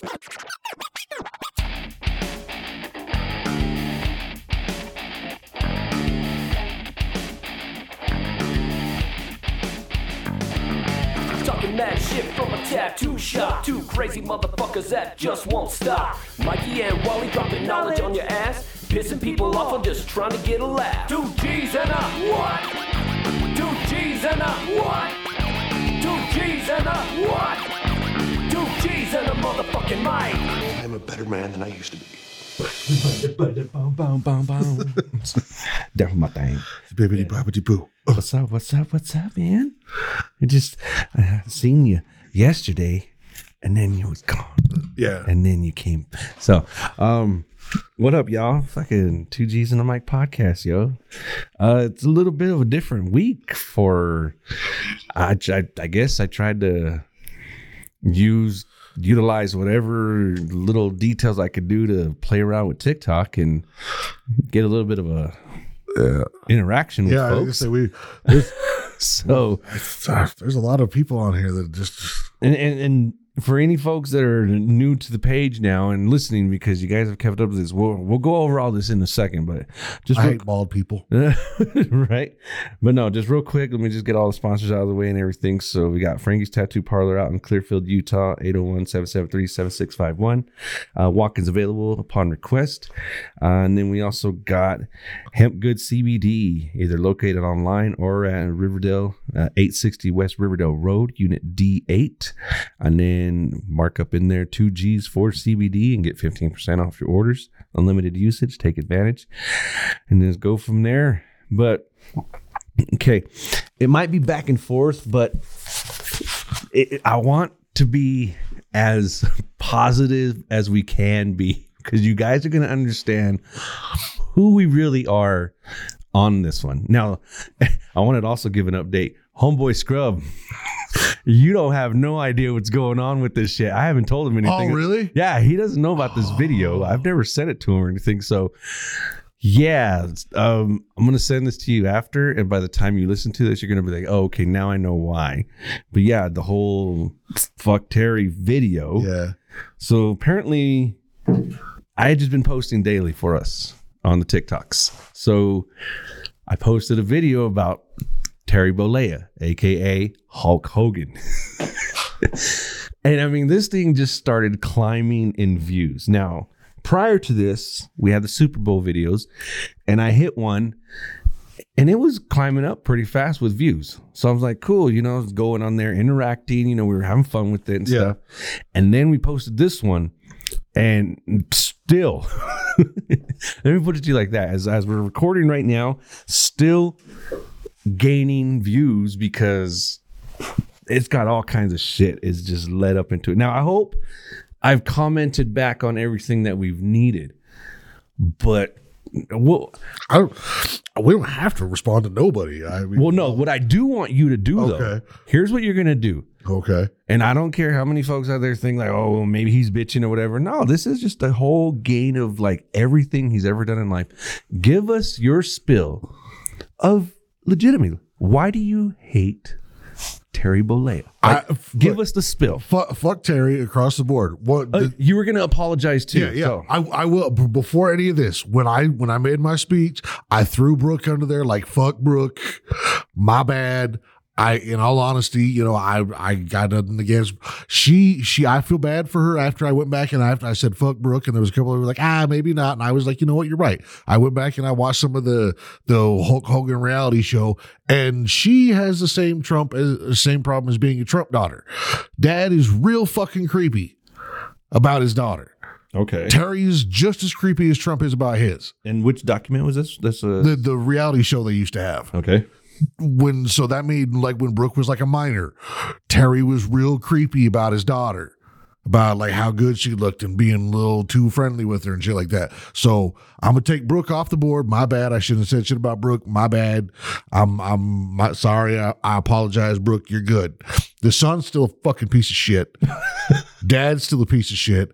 Talking mad shit from a tattoo shop. Two crazy motherfuckers that just won't stop. Mikey and Wally dropping knowledge on your ass. Pissing people off or just trying to get a laugh. Two G's and a what? Two G's and a what? Two G's and a what? Two G's and a motherfucking mic. I'm a better man than I used to be. Boom, boom, boom, boom. Down my thing. Bibbidi bobbidi boo. What's up? What's up? What's up, man? I just I seen you yesterday, and then you was gone, Yeah. and then you came. So, um, what up, y'all? Fucking two G's and a mic podcast, yo. Uh, it's a little bit of a different week for. I I, I guess I tried to use utilize whatever little details I could do to play around with TikTok and get a little bit of a interaction with Yeah, I was gonna folks. say we there's, So, there's a lot of people on here that just and, and and for any folks that are new to the page now and listening, because you guys have kept up with this, we'll we'll go over all this in a second, but just I real, hate bald people. right? But no, just real quick, let me just get all the sponsors out of the way and everything. So we got Frankie's Tattoo Parlor out in Clearfield, Utah, 801-773-7651. Uh, walk-ins available upon request. Uh, and then we also got Hemp Good CBD, either located online or at Riverdale, uh, 860 West Riverdale Road, Unit D8. And then mark up in there two G's for CBD and get 15% off your orders. Unlimited usage, take advantage. And then go from there. But okay, it might be back and forth, but it- I want to be as positive as we can be because you guys are going to understand who we really are on this one. Now, I wanted to also give an update. Homeboy Scrub, you don't have no idea what's going on with this shit. I haven't told him anything. Oh, really? Yeah, he doesn't know about this video. I've never sent it to him or anything. So, yeah, um, I'm gonna send this to you after, and by the time you listen to this, you're gonna be like, "Oh, okay, now I know why." But yeah, the whole fuck Terry video. Yeah. So apparently, I had just been posting daily for us on the TikToks. So I posted a video about Terry Bollea, aka Hulk Hogan. and I mean, this thing just started climbing in views. Now, prior to this, we had the Super Bowl videos, and I hit one and it was climbing up pretty fast with views. So I was like, cool, you know, I was going on there interacting, you know, we were having fun with it and Yeah. stuff. And then we posted this one and still let me put it to you like that as as we're recording right now, still gaining views because it's got all kinds of shit is just led up into it. Now I hope I've commented back on everything that we've needed. But well, I don't we don't have to respond to nobody. I mean Well, no, what I do want you to do though, here's what you're gonna do. okay. And I don't care how many folks out there think like, oh, maybe he's bitching or whatever. No, this is just a whole gain of like everything he's ever done in life. Give us your spill of legitimately. Why do you hate Terry Bollea? Like, I- give us the spill. Fuck, fuck Terry across the board. What Uh, you were gonna apologize too. Yeah, yeah. so- I, I will. Before any of this, when I when I made my speech, I threw Brooke under there like fuck Brooke. My bad. I, in all honesty, you know, I I got nothing against she. She, I feel bad for her after I went back and after I said fuck Brooke, and there was a couple of like ah maybe not, and I was like, you know what, you're right. I went back and I watched some of the the Hulk Hogan reality show, and she has the same Trump as same problem as being a Trump daughter. Dad is real fucking creepy about his daughter. okay. Terry is just as creepy as Trump is about his. And which document was this? This uh, The the reality show they used to have. okay. When so that made like when Brooke was like a minor, Terry was real creepy about his daughter. About like how good she looked and being a little too friendly with her and shit like that. So I'm gonna take Brooke off the board. My bad. I shouldn't have said shit about Brooke. My bad. I'm I'm my, sorry. I, I apologize, Brooke. You're good. The son's still a fucking piece of shit. Dad's still a piece of shit.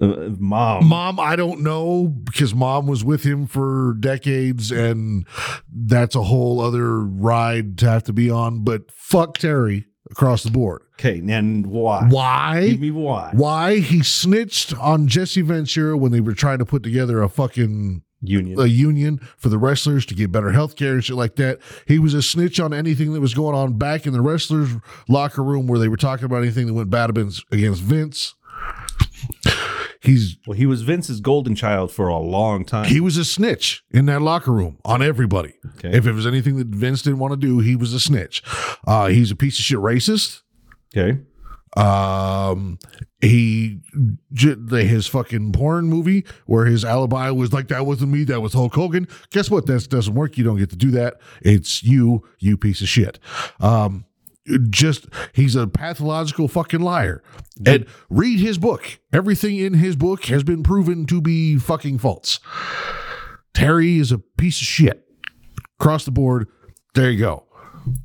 Uh, mom. Mom, I don't know because mom was with him for decades and that's a whole other ride to have to be on. But fuck Terry across the board. Okay, and why? Why? Give me why. Why he snitched on Jesse Ventura when they were trying to put together a fucking Union. a union for the wrestlers to get better health care and shit like that. He was a snitch on anything that was going on back in the wrestlers' locker room where they were talking about anything that went bad against, against Vince. He's well, he was Vince's golden child for a long time. he was a snitch in that locker room on everybody. Okay. If it was anything that Vince didn't want to do, he was a snitch. Uh, he's a piece of shit racist. okay. Um, he his fucking porn movie where his alibi was like that wasn't me, that was Hulk Hogan. Guess what? That doesn't work. You don't get to do that. It's you, you piece of shit. Um, just he's a pathological fucking liar. And read his book. Everything in his book has been proven to be fucking false. Terry is a piece of shit. Across the board. There you go.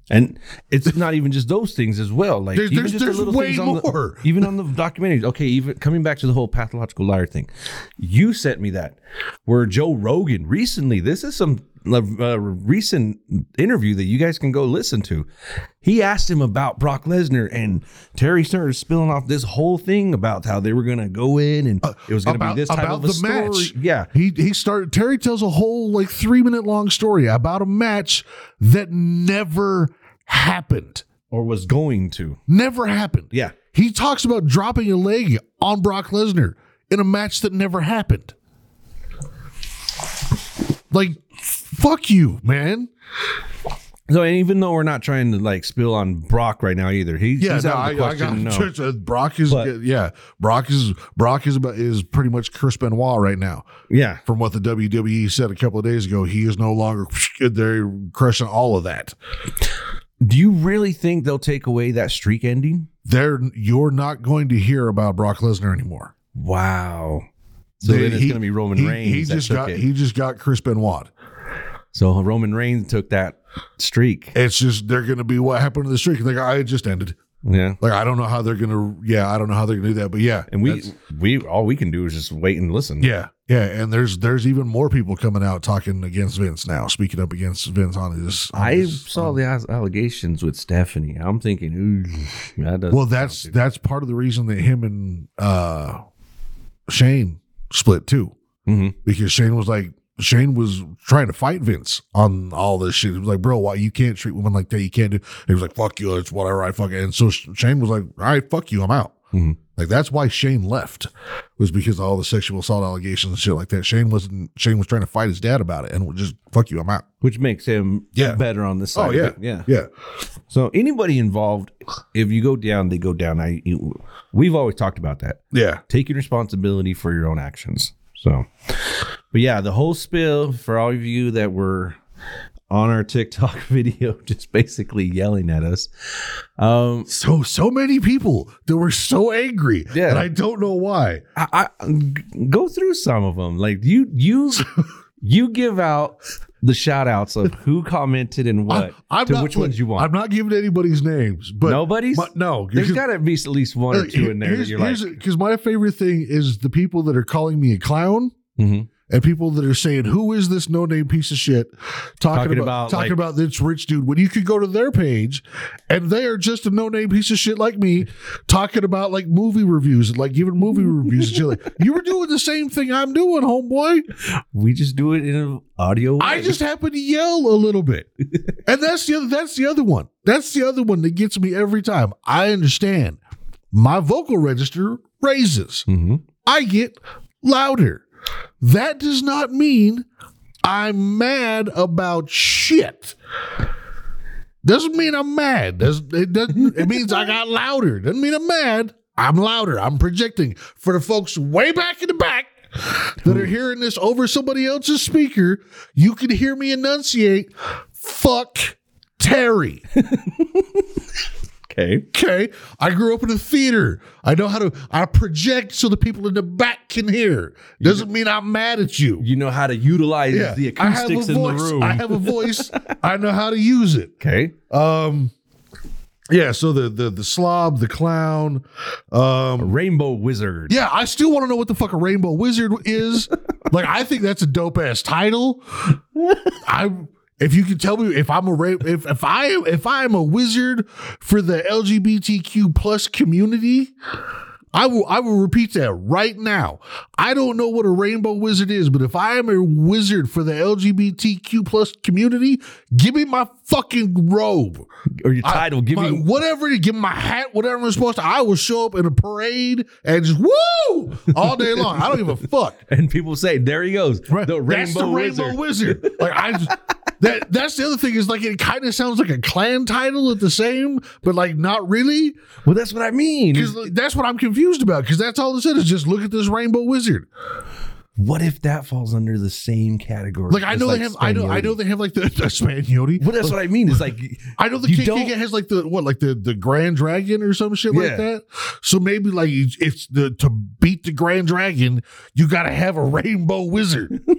And it's not even just those things as well. Like There's- even there's- just the there's little way things on more. the even on the documentaries. Okay, even coming back to the whole pathological liar thing, you sent me that where Joe Rogan recently. This is some uh, recent interview that you guys can go listen to. He asked him about Brock Lesnar, and Terry started spilling off this whole thing about how they were going to go in and it was going to be this type of a story. Yeah, He he started Terry tells a whole like three minute long story about a match that never happened. or was going to. Never happened. Yeah. He talks about dropping a leg on Brock Lesnar in a match that never happened. Like, fuck you, man. So and even though we're not trying to like spill on Brock right now either, he, Yeah, he's no, out of the I got question. no. church, uh, Brock is But- yeah, Brock is Brock is about is pretty much Chris Benoit right now. Yeah, From what the WWE said a couple of days ago, he is no longer they're crushing all of that. Do you really think they'll take away that streak ending? They're you're not going to hear about Brock Lesnar anymore. Wow. So They- then it's he- going to be Roman he, Reigns. He just got it. he just got Chris Benoit. So Roman Reigns took that streak. It's just they're going to be what happened to the streak. Like I just ended. Yeah. Like I don't know how they're going to. Yeah, I don't know how they're going to do that. But yeah, And we we all we can do is just wait and listen. yeah, yeah, and there's there's even more people coming out talking against Vince now, speaking up against Vince on his. on I his- saw the allegations with Stephanie. I'm thinking, ooh, that doesn't Well, that's that's part of the reason that him and uh Shane split too, Mhm. because Shane was like Shane was trying to fight Vince on all this shit. He was like, "Bro, why you can't treat women like that? You can't do." He was like, "Fuck you, it's whatever I fucking." And so Shane was like, "All right, fuck you, I'm out." Mhm. Like that's why Shane left was because of all the sexual assault allegations and shit like that. Shane wasn't. Shane was trying to fight his dad about it, and just fuck you, I'm out. which makes him Yeah. better on this side. Oh yeah, yeah. yeah. So anybody involved, if you go down, they go down. I you, we've always talked about that. Yeah. taking responsibility for your own actions. So, but yeah, the whole spill for all of you that were on our TikTok video, just basically yelling at us. Um, So so many people that were so angry, Yeah. and I don't know why. I go through some of them. Like you, you, you give out the shout outs of who commented and what I'm to not- which ones you want. I'm not giving anybody's names, but Nobody's? but no, There's got to be at least one or two in there you're like, because my favorite thing is the people that are calling me a clown. Mhm. And people that are saying, "Who is this no-name piece of shit?" Talking, Talking about, about, talking like- about this rich dude when you could go to their page, and they are just a no-name piece of shit like me, talking about like movie reviews and like giving movie reviews and. Like, you were doing the same thing I'm doing, homeboy. we just do it in an audio. I just happen to yell a little bit. and that's the other that's the other one. That's the other one that gets me every time. I understand. My vocal register raises. Mhm. I get louder. That does not mean I'm mad about shit. Doesn't mean I'm mad. It doesn't it means I got louder. Doesn't mean I'm mad. I'm louder. I'm projecting. For the folks way back in the back that are hearing this over somebody else's speaker, you can hear me enunciate fuck Terry. okay. Okay. I grew up in a theater. I know how to I project so the people in the back can hear. Doesn't mean I'm mad at you. You know how to utilize Yeah. the I have a acoustics in the room. I have a voice. I know how to use it. okay. Um yeah, so the the the slob, the clown, um Rainbow Wizard. yeah, I still want to know what the fuck a rainbow wizard is. like I think that's a dope ass title. I if you can tell me if I'm a ra- if if I am if I am a wizard for the LGBTQ plus community, I will I will repeat that right now. I don't know what a rainbow wizard is, but if I am a wizard for the LGBTQ plus community, give me my fucking robe. or your title. give My- me whatever to give me my hat, whatever I'm supposed to. I will show up in a parade and just woo all day long. I don't give a fuck. and people say, there he goes, Right. the rainbow, that's the rainbow wizard. wizard. Like I just, that that's the other thing is like it kind of sounds like a clan title at the same, but like not really. Well, that's what I mean. Because uh, that's what I'm confused about. Because that's all it said is just look at this rainbow wizard. What if that falls under the same category? Like I know they have, I know, I know they have like the, the Spanioti. Well, that's what I mean. It's like I know the KKK don't- has like the what, like the the Grand Dragon or some shit Yeah. like that. So maybe like it's the to beat the Grand Dragon, you got to have a rainbow wizard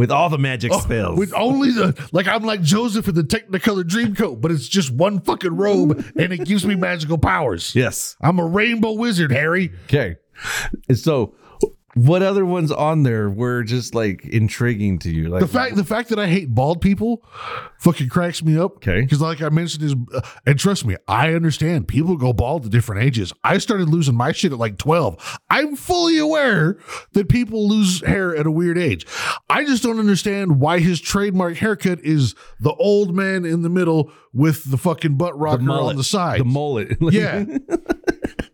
with all the magic oh, spells. with only the like I'm like Joseph in the Technicolor Dreamcoat, but it's just one fucking robe and it gives me magical powers. yes. I'm a rainbow wizard, Harry. Okay. And so, what other ones on there were just like intriguing to you? Like The fact the fact that I hate bald people fucking cracks me up. Okay. Because like I mentioned is uh, and trust me, I understand people go bald at different ages. I started losing my shit at like 12. I'm fully aware that people lose hair at a weird age. I just don't understand why his trademark haircut is the old man in the middle with the fucking butt rocker on the side. the mullet. yeah.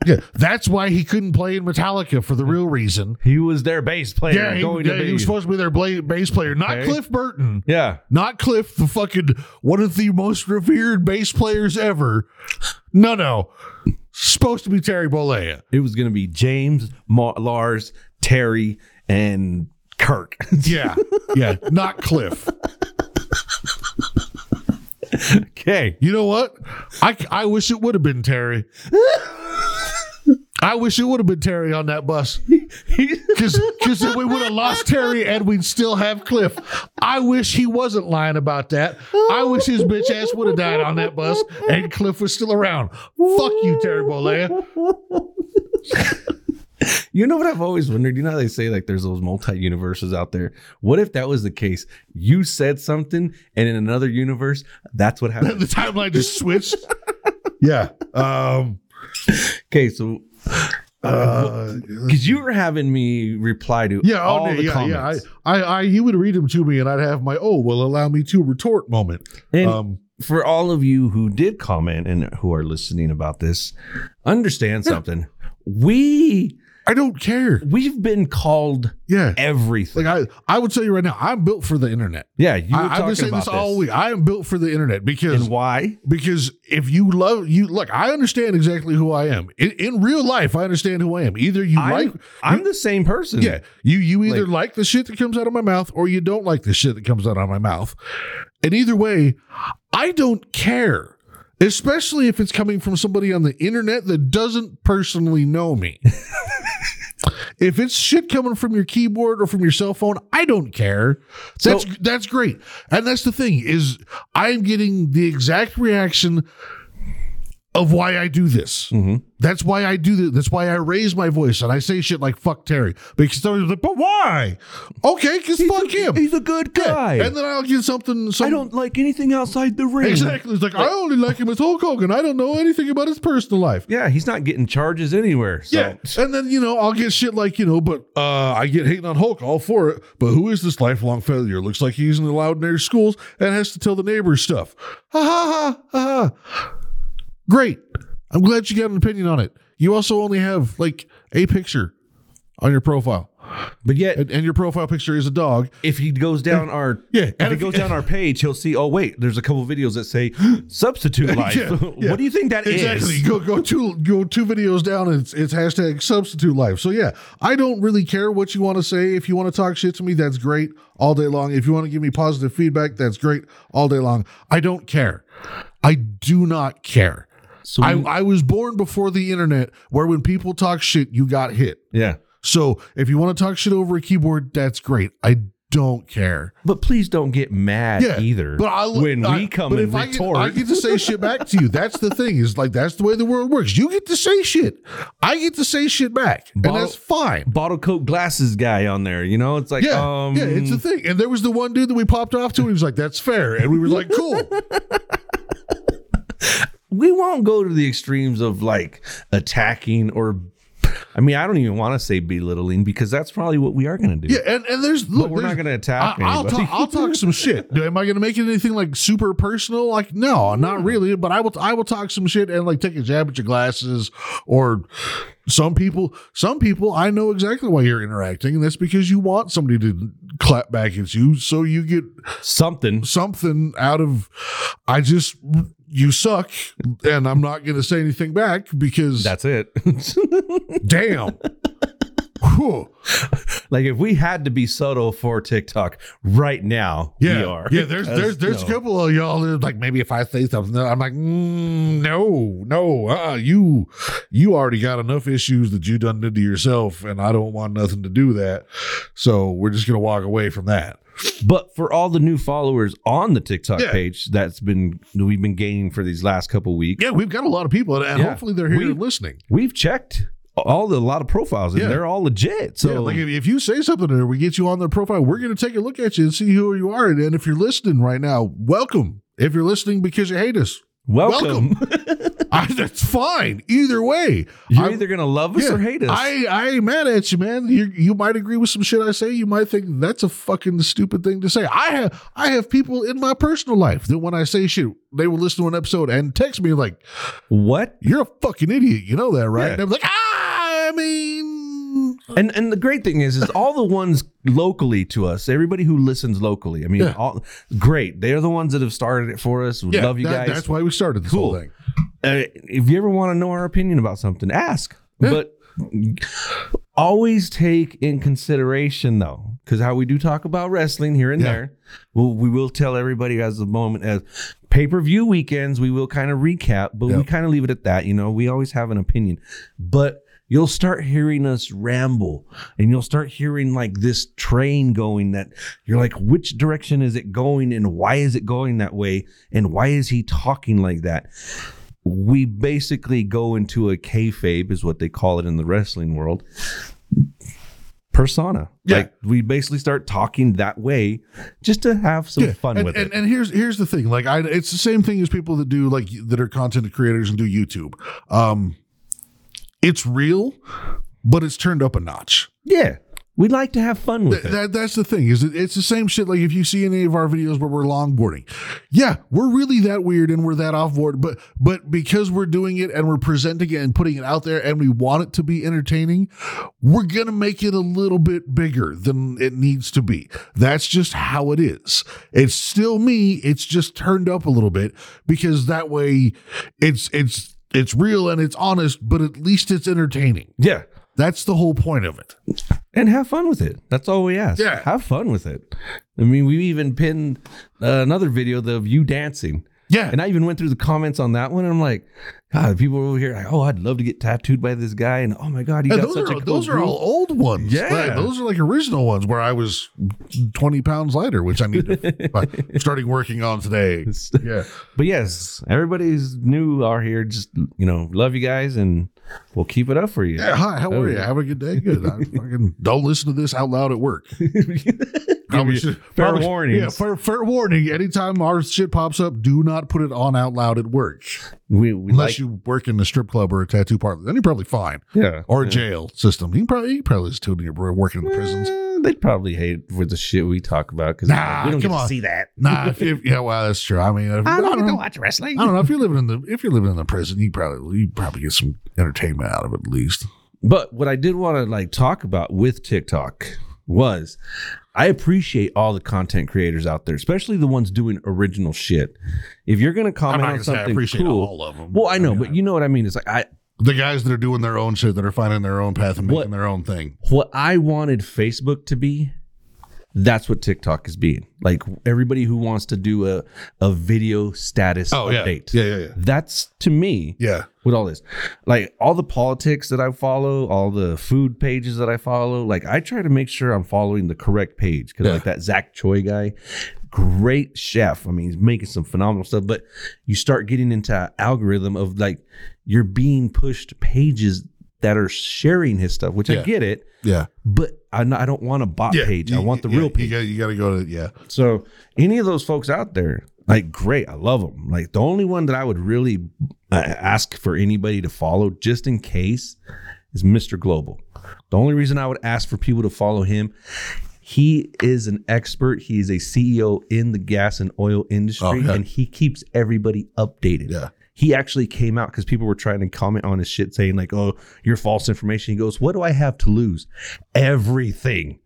Yeah. That's why he couldn't play in Metallica for the real reason. he was their bass player. Yeah, he, going yeah, to he was supposed to be their bla- bass player, not Okay. Cliff Burton. yeah. Not Cliff, the fucking one of the most revered bass players ever. No, no. Supposed to be Terry Bollea. It was going to be James, Ma- Lars, Terry, and Kirk. Yeah. Yeah. Not Cliff. okay. You know what? I, I wish it would have been Terry. I wish it would have been Terry on that bus. Because we would have lost Terry and we'd still have Cliff. I wish he wasn't lying about that. I wish his bitch ass would have died on that bus and Cliff was still around. Fuck you, Terry Bollea. You know what I've always wondered? You know how they say like there's those multi universes out there? What if that was the case? You said something, and in another universe, that's what happened. the timeline just switched. yeah. Um okay, so uh, because you were having me reply to yeah, oh, all the yeah, comments. yeah. I, I, I, you would read them to me, and I'd have my oh, well, allow me to retort moment. And um, for all of you who did comment and who are listening about this, understand something. We I don't care. we've been called Yeah, everything. like I, I would tell you right now, I'm built for the internet. yeah, you I, I've talking been saying about this all week. I am built for the internet because And why? because if you love you, look, I understand exactly who I am in, in real life. I understand who I am. Either you I'm, like, I'm the same person. yeah, you you either Like- like the shit that comes out of my mouth or you don't like the shit that comes out of my mouth. And either way, I don't care. Especially if it's coming from somebody on the internet that doesn't personally know me. if it's shit coming from your keyboard or from your cell phone, I don't care. That's So- that's great. And that's the thing is I'm getting the exact reaction of why I do this. Mm-hmm. That's why I do this. That's why I raise my voice and I say shit like "fuck Terry" because somebody's like, "But why?" Okay, because fuck him. He's a good Yeah. guy. And then I'll get something. Some, I don't like anything outside the ring. exactly. It's like I only like him as Hulk Hogan. I don't know anything about his personal life. Yeah, he's not getting charges anywhere. So. Yeah, and then you know I'll get shit like you know, but uh, I get hating on Hulk all for it. But who is this lifelong failure? Looks like he's in the loud near schools and has to tell the neighbors stuff. Ha ha ha ha. Great. I'm glad you got an opinion on it. You also only have like a picture on your profile, But yet, and, and your profile picture is a dog. if he goes down our Yeah, if and he goes down our page, he'll see. Oh wait, there's a couple videos that say substitute life. Yeah, yeah. What do you think that is? exactly. Go go two go two videos down and it's, it's hashtag substitute life. So yeah, I don't really care what you want to say. If you want to talk shit to me, that's great all day long. If you want to give me positive feedback, that's great all day long. I don't care. I do not care. So I, we- I was born before the internet where when people talk shit, you got hit. Yeah. So if you want to talk shit over a keyboard, that's great. I don't care. But please don't get mad Yeah, either. But I, when I- we come but and if I get, retort, I get to say shit back to you. That's the thing. Is like that's the way the world works. You get to say shit. I get to say shit back, and that's fine. bottle coat glasses guy on there. You know, it's like, Yeah, um, yeah, it's a thing. And there was the one dude that we popped off to. And he was like, "That's fair," and we were like, "Cool." we won't go to the extremes of like attacking or. I mean, I don't even want to say belittling because that's probably what we are going to do. Yeah, and, and there's look, we're not gonna attack I, I'll, anybody. talk, I'll talk some shit. Am I going to make it anything like super personal? Like, no, not really. But I will. I will talk some shit and like take a jab at your glasses. Or some people, some people, I know exactly why you're interacting, and that's because you want somebody to clap back at you, so you get Something. something out of. I just you suck, and I'm not going to say anything back because That's it. damn. Whew. like if we had to be subtle for TikTok right now, Yeah, we are. yeah. There's there's there's a couple of y'all that like maybe if I say something, I'm like, mm, no, no, uh, you you already got enough issues that you done did to yourself, and I don't want nothing to do that. So we're just gonna walk away from that. But for all the new followers on the TikTok Yeah. page that's been we've been gaining for these last couple weeks, Yeah, we've got a lot of people, and, Yeah. hopefully they're here We- and listening. we've checked all the a lot of profiles and Yeah. they're all legit. So like if, if you say something there, we get you on their profile. We're going to take a look at you and see who you are. And if you're listening right now, welcome. If you're listening because you hate us, welcome. I, that's fine. Either way, You're I'm- either gonna love us Yeah, or hate us. I, I ain't mad at you, man. You you might agree with some shit I say. You might think that's a fucking stupid thing to say. I have I have people in my personal life that when I say shit, they will listen to an episode and text me like, what? "You're a fucking idiot." You know that, right? Yeah. And I'm like, ah, I mean, And and the great thing is, is all the ones locally to us, everybody who listens locally. I mean, Yeah. all great. They're the ones that have started it for us. We yeah, love you that- guys. That's why we started this Cool. whole thing. uh, if you ever want to know our opinion about something, ask. But always take in consideration though, because how we do talk about wrestling here and Yeah. there. Well, we will tell everybody as the moment as pay per view weekends. We will kind of recap, but we kind of leave it at that. You know, we always have an opinion, but. You'll start hearing us ramble and you'll start hearing like this train going that you're like, which direction is it going and why is it going that way? And why is he talking like that? we basically go into a kayfabe, is what they call it in the wrestling world. Persona, Yeah. like we basically start talking that way just to have some fun and, with and, it. and here's here's the thing. Like I, it's the same thing as people that do like that are content creators and do YouTube. Um, it's real, but it's turned up a notch. yeah, we like to have fun with Th- it. that, that's the thing is it, it's the same shit like if you see any of our videos where we're longboarding yeah we're really that weird and we're that offboard but but because we're doing it and we're presenting it and putting it out there and we want it to be entertaining we're gonna make it a little bit bigger than it needs to be that's just how it is it's still me it's just turned up a little bit because that way it's it's it's real and it's honest but at least it's entertaining yeah, that's the whole point of it and have fun with it. That's all we ask. Yeah. have fun with it. I mean, we even pinned uh, another video of you dancing. yeah And I even went through the comments on that one, and I'm like, God, people over here, like, oh, I'd love to get tattooed by this guy, and oh my God, he Yeah, got those such are a cool those are all old ones. Yeah. Those are like original ones where I was twenty pounds lighter, which I need to starting working on today. Yeah, But yes, everybody's new are here. Just you know, love you guys, and we'll keep it up for you. yeah. Hi, how Oh. are you? Have a good day. Good. I fucking don't listen to this out loud at work. Probably should- fair probably- warnings. Yeah, fair, fair warning. Anytime our shit pops up, do not put it on out loud at work We, we unless like, you work in a strip club or a tattoo parlor. Then you're probably fine. yeah, Or a jail system. You probably you probably listen to it when you're working in the prisons. Eh, they'd probably hate for the shit we talk about because Nah, we don't get come to on. see that. Nah, if, if, yeah, well, that's true. I mean, if, I don't know. watch wrestling. I don't know if you're living in the if you're living in the prison, you probably you probably get some entertainment out of it at least. But what I did want to like talk about with TikTok was I appreciate all the content creators out there, especially the ones doing original shit. If you're gonna comment on gonna something appreciate cool, all of them. well, I know, I mean, but you know what I mean. It's like I The guys that are doing their own shit, that are finding their own path and making What- their own thing. what I wanted Facebook to be, that's what TikTok is being. Like everybody who wants to do a a video status oh, update. Oh, yeah, yeah, yeah, That's to me yeah. With all this. Like all the politics that I follow, all the food pages that I follow, like I try to make sure I'm following the correct page because Yeah. like that Zach Choi guy, great chef. I mean, he's making some phenomenal stuff. But you start getting into algorithm of like you're being pushed pages that are sharing his stuff, which I get it. Yeah. But I, not, I don't want a bot page. I want the yeah, real page. You got to go to yeah. So any of those folks out there, like great, I love them. Like the only one that I would really uh, ask for anybody to follow, just in case, is Mr. Global. The only reason I would ask for people to follow him, he is an expert. He's a CEO in the gas and oil industry, Okay. and he keeps everybody updated. Yeah. He actually came out because people were trying to comment on his shit saying, like, oh, you're false information. He goes, What do I have to lose? Everything.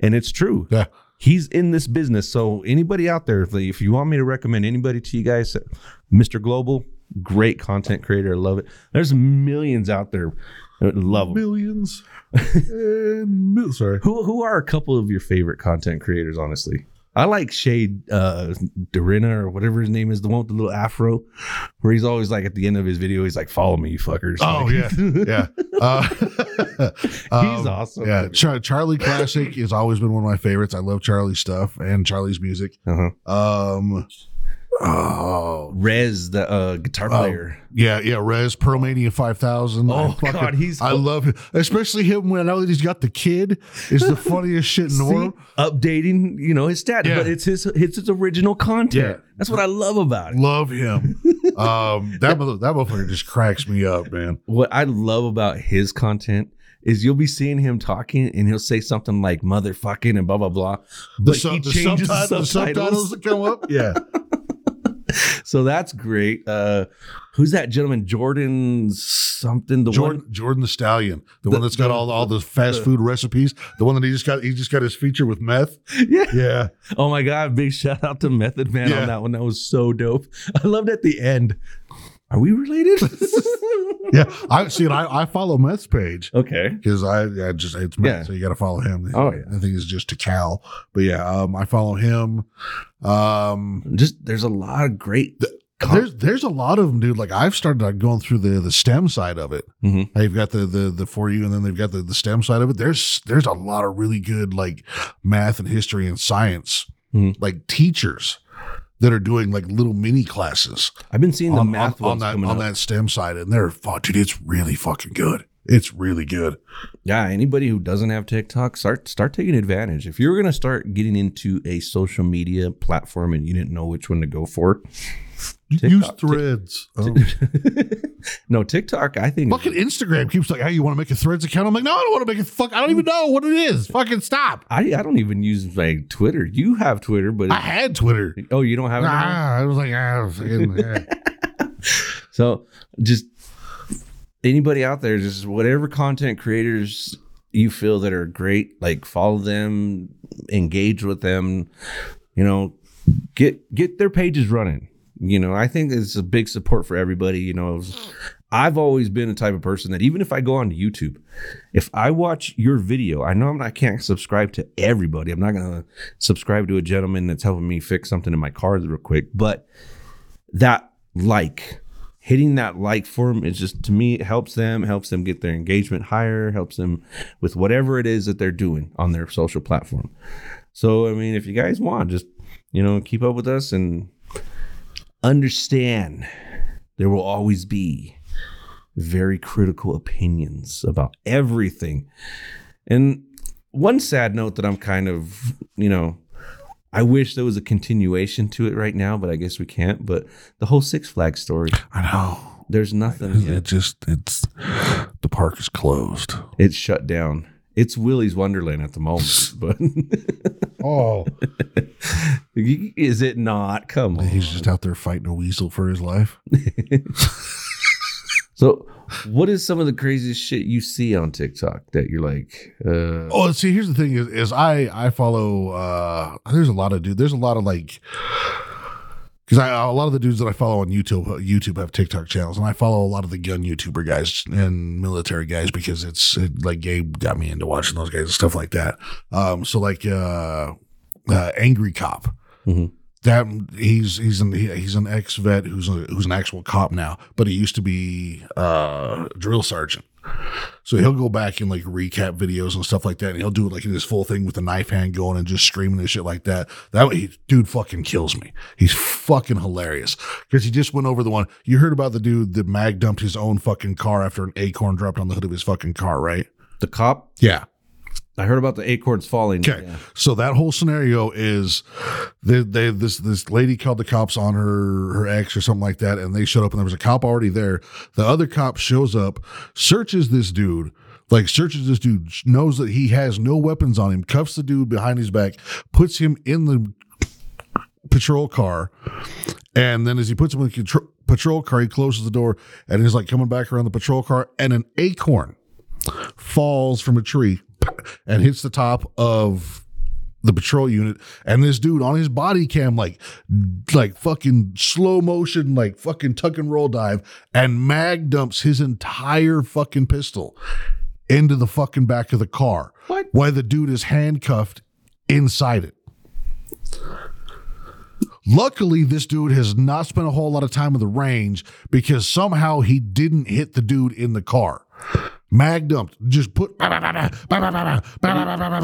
And it's true Yeah. He's in this business. So anybody out there, if, if you want me to recommend anybody to you guys, Mr. Global, great content creator, I love it. There's millions out there, love. Millions. and mil- sorry. Who who are a couple of your favorite content creators? Honestly, I like Shade uh, Dorina or whatever his name is, the one with the little afro, where he's always like at the end of his video, he's like, "Follow me, you fuckers." Oh Like- yeah, yeah. Uh, He's awesome. Yeah, Char- Charlie Classic has always been one of my favorites. I love Charlie's stuff and Charlie's music. Uh-huh. Um, oh Rez, the uh, guitar player. yeah, yeah. Rez Pearlmania Five Thousand. Oh, God, he's- I love him, especially him when I know that he's got the kid. Is the funniest shit in the world. updating, you know, his stats, Yeah. but it's his it's his original content. Yeah. That's what I love about it. Love him. um, that mother, that motherfucker just cracks me up, man. What I love about his content is you'll be seeing him talking and he'll say something like motherfucking and blah blah blah. The, But su- he the changes subtitles, the the subtitles. that come up. Yeah. So that's great. Uh who's that gentleman? Jordan something the Jordan, one Jordan the Stallion, the, The- one that's got the- all all the fast food recipes, the one that he just got he just got his feature with meth. Yeah. Yeah, Oh my god, big shout out to Method Man Yeah. on that one. That was so dope. I loved at the end. Are we related? yeah. I see. I I follow Meth's page okay. because I, I just it's Meth, Yeah. so you got to follow him. Oh, yeah. I think it's just to Cal, but yeah, um, I follow him. Um, Just there's a lot of great there's there's a lot of them, dude. Like I've started like, going through the the STEM side of it. Mhm. They've got the the the for you, and then they've got the the STEM side of it. There's there's a lot of really good like math and history and science Mhm. like teachers that are doing like little mini classes I've been seeing the on, math on, on that on up. that STEM side, and they're fuck, dude. It's really fucking good. It's really good. Yeah, anybody who doesn't have TikTok, start start taking advantage. If you're gonna start getting into a social media platform and you didn't know which one to go for, Use TikTok. threads. Oh. no TikTok. I think Fucking Instagram keeps like, hey, you want to make a threads account? I'm like, no, I don't want to make a fuck. I don't even know what it is. Fucking stop. I I don't even use like Twitter. You have Twitter, but I had Twitter. oh, you don't have it. Nah, I was like, ah, fucking. So just anybody out there, just whatever content creators you feel that are great, like follow them, engage with them, you know, get get their pages running. You know, I think it's a big support for everybody. You know, I've always been the type of person that even if I go on YouTube, if I watch your video, I know I'm not, I can't subscribe to everybody. I'm not gonna subscribe to a gentleman that's helping me fix something in my car real quick, but that like hitting that like for them is just to me it helps them helps them get their engagement higher helps them with whatever it is that they're doing on their social platform so i mean if you guys want just you know keep up with us and understand there will always be very critical opinions about everything and one sad note that i'm kind of you know I wish there was a continuation to it right now, but I guess we can't. But the whole Six Flags story, I know. there's nothing. It yet. just, it's, the park is closed. It's shut down. It's Willy's Wonderland at the moment, but Oh. is it not? Come on. He's just out there fighting a weasel for his life. So, what is some of the craziest shit you see on TikTok that you're like, uh, Oh, see, here's the thing is, is I, I follow, uh, there's a lot of dude, there's a lot of like, because I a lot of the dudes that I follow on YouTube YouTube have TikTok channels, and I follow a lot of the gun YouTuber guys and military guys because it's it, like Gabe got me into watching those guys and stuff like that. Um, so like uh, uh Angry Cop, Mhm. that he's he's an he- he's an ex vet who's a, who's an actual cop now, but he used to be uh, a drill sergeant. So he'll go back and like recap videos and stuff like that, and he'll do it like in this full thing with the knife hand going and just screaming and shit like that. That he, dude fucking kills me. He's fucking hilarious because he just went over the one you heard about the dude that mag dumped his own fucking car after an acorn dropped on the hood of his fucking car, right? The cop. Yeah. I heard about the acorns falling. Okay, Yeah. so that whole scenario is they, they this this lady called the cops on her her ex or something like that, and they showed up and there was a cop already there. The other cop shows up, searches this dude, like searches this dude, knows that he has no weapons on him, cuffs the dude behind his back, puts him in the patrol car, and then as he puts him in the contro- patrol car, he closes the door and he's like coming back around the patrol car, and an acorn falls from a tree and hits the top of the patrol unit and this dude on his body cam like like fucking slow motion like fucking tuck and roll dive and mag dumps his entire fucking pistol into the fucking back of the car What? while the dude is handcuffed inside it Luckily, this dude has not spent a whole lot of time in the range because somehow he didn't hit the dude in the car. Mag dumped, just put.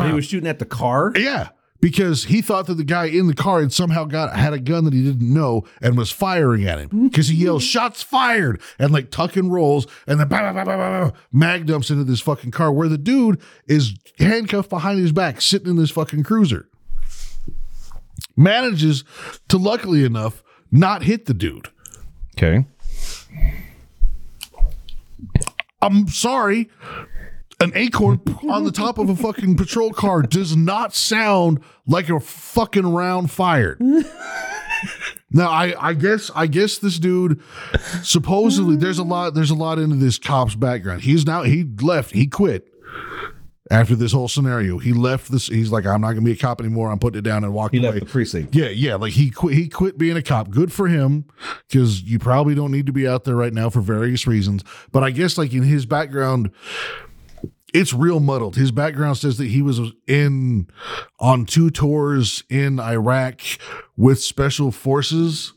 He was shooting at the car. Yeah, because he thought that the guy in the car had somehow got had a gun that he didn't know and was firing at him because he yells "shots fired" and like tuck and rolls and then bah, bah, bah, mag dumps into this fucking car where the dude is handcuffed behind his back, sitting in this fucking cruiser. Manages to, luckily enough, not hit the dude. Okay. I'm sorry. An acorn on the top of a fucking patrol car does not sound like a fucking round fired. Now I, I guess I guess this dude supposedly there's a lot there's a lot into this cop's background. He's now he left, he quit after this whole scenario. He left this he's like, I'm not gonna be a cop anymore. I'm putting it down and walking He away. left the precinct. Yeah, yeah. Like he quit. He quit being a cop. Good for him, because you probably don't need to be out there right now for various reasons. But I guess like in his background, it's real muddled. His background says that he was in on two tours in Iraq with special forces,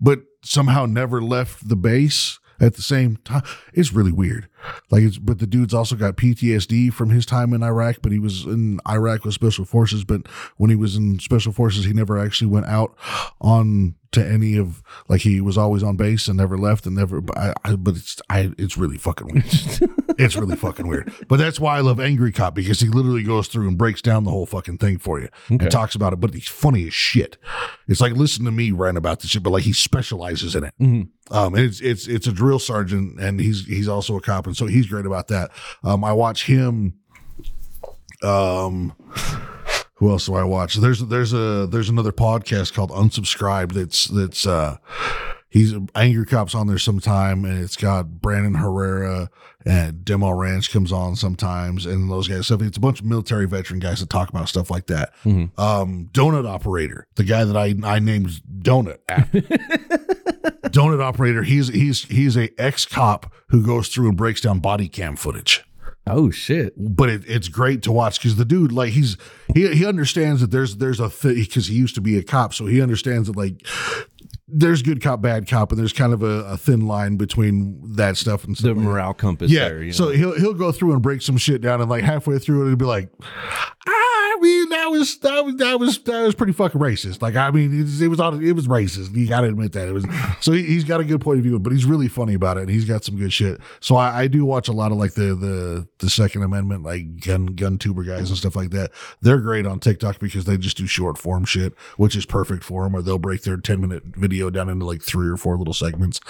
but somehow never left the base at the same time. It's really weird. Like it's but the dude's also got PTSD from his time in Iraq, but he was in Iraq with special forces, but when he was in special forces, he never actually went out on to any of like he was always on base and never left and never but I, I but it's I it's really fucking weird. it's really fucking weird. But that's why I love Angry Cop because he literally goes through and breaks down the whole fucking thing for you and talks about it. But he's funny as shit. It's like listen to me rant about this shit, but like he specializes in it. Um, and it's it's it's a drill sergeant, and he's he's also a cop, and so he's great about that. Um, I watch him. Um, who else do I watch? There's there's a there's another podcast called Unsubscribed. That's that's uh, he's Angry Cops on there sometime, and it's got Brandon Herrera and Demo Ranch comes on sometimes, and those guys. So it's a bunch of military veteran guys that talk about stuff like that. Um, Donut Operator, the guy that I I named Donut after donut operator. He's he's he's a ex cop who goes through and breaks down body cam footage. Oh shit. But it, it's great to watch because the dude like he's he he understands that there's there's a because he used to be a cop, so he understands that like there's good cop, bad cop, and there's kind of a, a thin line between that stuff and The stuff. that. morale compass Yeah. there. You know? So he'll he'll go through and break some shit down, and like halfway through it, he'll be like, "Ah, I mean, that was that was that was that was pretty fucking racist. Like, I mean, it was it was, on- it was racist. You got to admit that it was. So he, he's got a good point of view, but he's really funny about it. and He's got some good shit. So I, I do watch a lot of like the the the Second Amendment, like gun gun tuber guys and stuff like that. They're great on TikTok because they just do short form shit, which is perfect for them. Or they'll break their ten minute video down into like three or four little segments.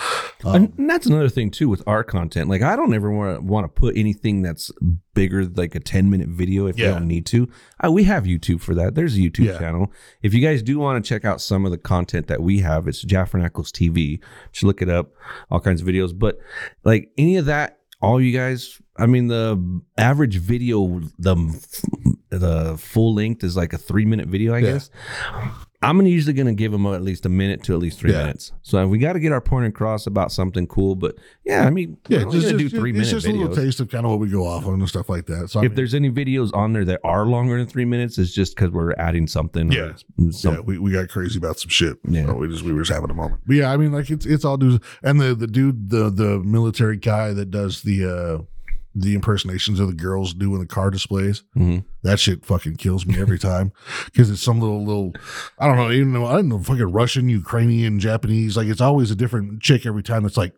and that's another thing too with our content. Like I don't ever want to want to put anything that's bigger like a 10 minute video if Yeah. you don't need to. Uh, we have YouTube for that. There's a YouTube Yeah. channel. If you guys do want to check out some of the content that we have, it's Jaffernacles TV. Just look it up, all kinds of videos. But like any of that, all you guys, I mean, the average video, the the full length is like a three minute video, I Yeah. guess. I'm usually gonna give them at least a minute to at least three Yeah. minutes. So we got to get our point across about something cool. But yeah, I mean, Yeah, we're just, do three it's minute just a little videos. taste of kind of what we go off on and stuff like that. So I If mean, there's any videos on there that are longer than three minutes, it's just because we're adding something. or Yeah. some- yeah, we, we got crazy about some shit. Yeah. So we just we were just having a moment. But yeah, I mean, like it's it's all dudes. And the the dude, the the military guy that does the uh the impersonations of the girls doing the car displays. Mhm. That shit fucking kills me every time because it's some little little I don't know even know I don't know fucking Russian, Ukrainian, Japanese. Like it's always a different chick every time. It's like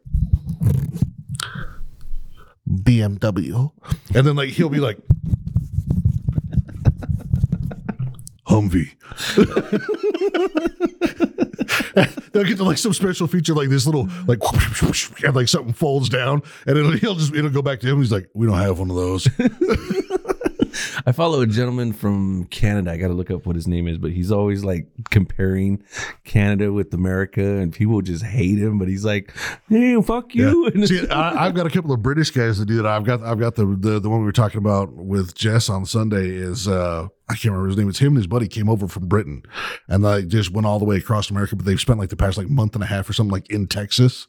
BMW, and then like he'll be like. Humvee. They'll get to like some special feature like this little like and like something folds down and it'll he'll just it'll go back to him. He's like, we don't have one of those. I follow a gentleman from Canada. I got to look up what his name is, but he's always like comparing Canada with America, and people just hate him. But he's like, "Hey, fuck you!" And See, I, I've got a couple of British guys that do that. I've got I've got the the, the one we were talking about with Jess on Sunday is uh I can't remember his name. It's him and his buddy came over from Britain and like just went all the way across America, but they've spent like the past like month and a half or something like in Texas.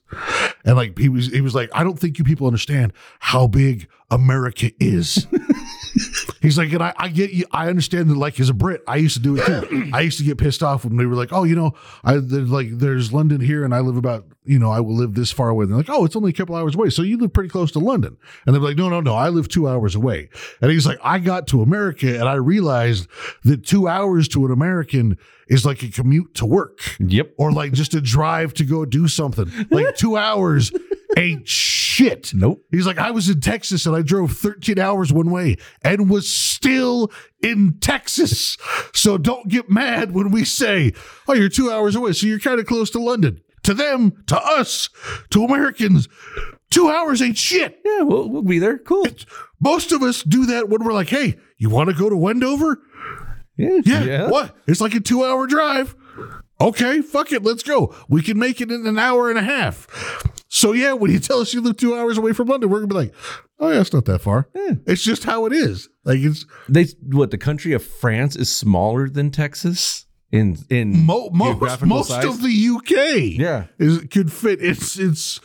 And like he was he was like, I don't think you people understand how big America is. He's like, and I, I get you. I understand that, like, as a Brit, I used to do it too. I used to get pissed off when they were like, oh, you know, I like, there's London here, and I live about, you know, I will live this far away. And they're like, oh, it's only a couple hours away, so you live pretty close to London. And they're like, no, no, no, I live two hours away. And he's like, I got to America, and I realized that two hours to an American is like a commute to work yep, or like just a drive to go do something. Like two hours ain't shit. Nope. He's like, I was in Texas and I drove 13 hours one way and was still in Texas. So don't get mad when we say, oh, you're two hours away. So you're kind of close to London. To them, to us, to Americans, two hours ain't shit. yeah, we'll, we'll be there. Cool. Most of us do that when we're like, hey, you want to go to Wendover? Yeah, Yeah. What? It's like a two hour drive. Okay, fuck it. Let's go. We can make it in an hour and a half. So, yeah, when you tell us you live two hours away from London, we're going to be like, oh, yeah, it's not that far. Hmm. It's just how it is. Like, it's They what the country of France is smaller than Texas in in mo- most, most size? of the UK. Yeah. Is, could fit. It's, it's,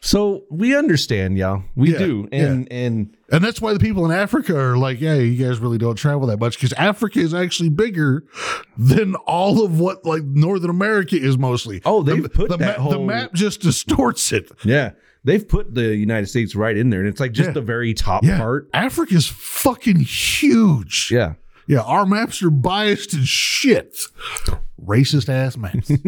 So we understand, y'all. We Yeah, do, and and and that's why the people in Africa are like, yeah, you guys really don't travel that much because Africa is actually bigger than all of what like Northern America is mostly. Oh, they've the, put the, that the whole- map just distorts it. yeah, they've put the United States right in there, and it's like just Yeah. the very top Yeah. part. Africa's fucking huge. Yeah, Yeah, our maps are biased as shit. Racist ass maps.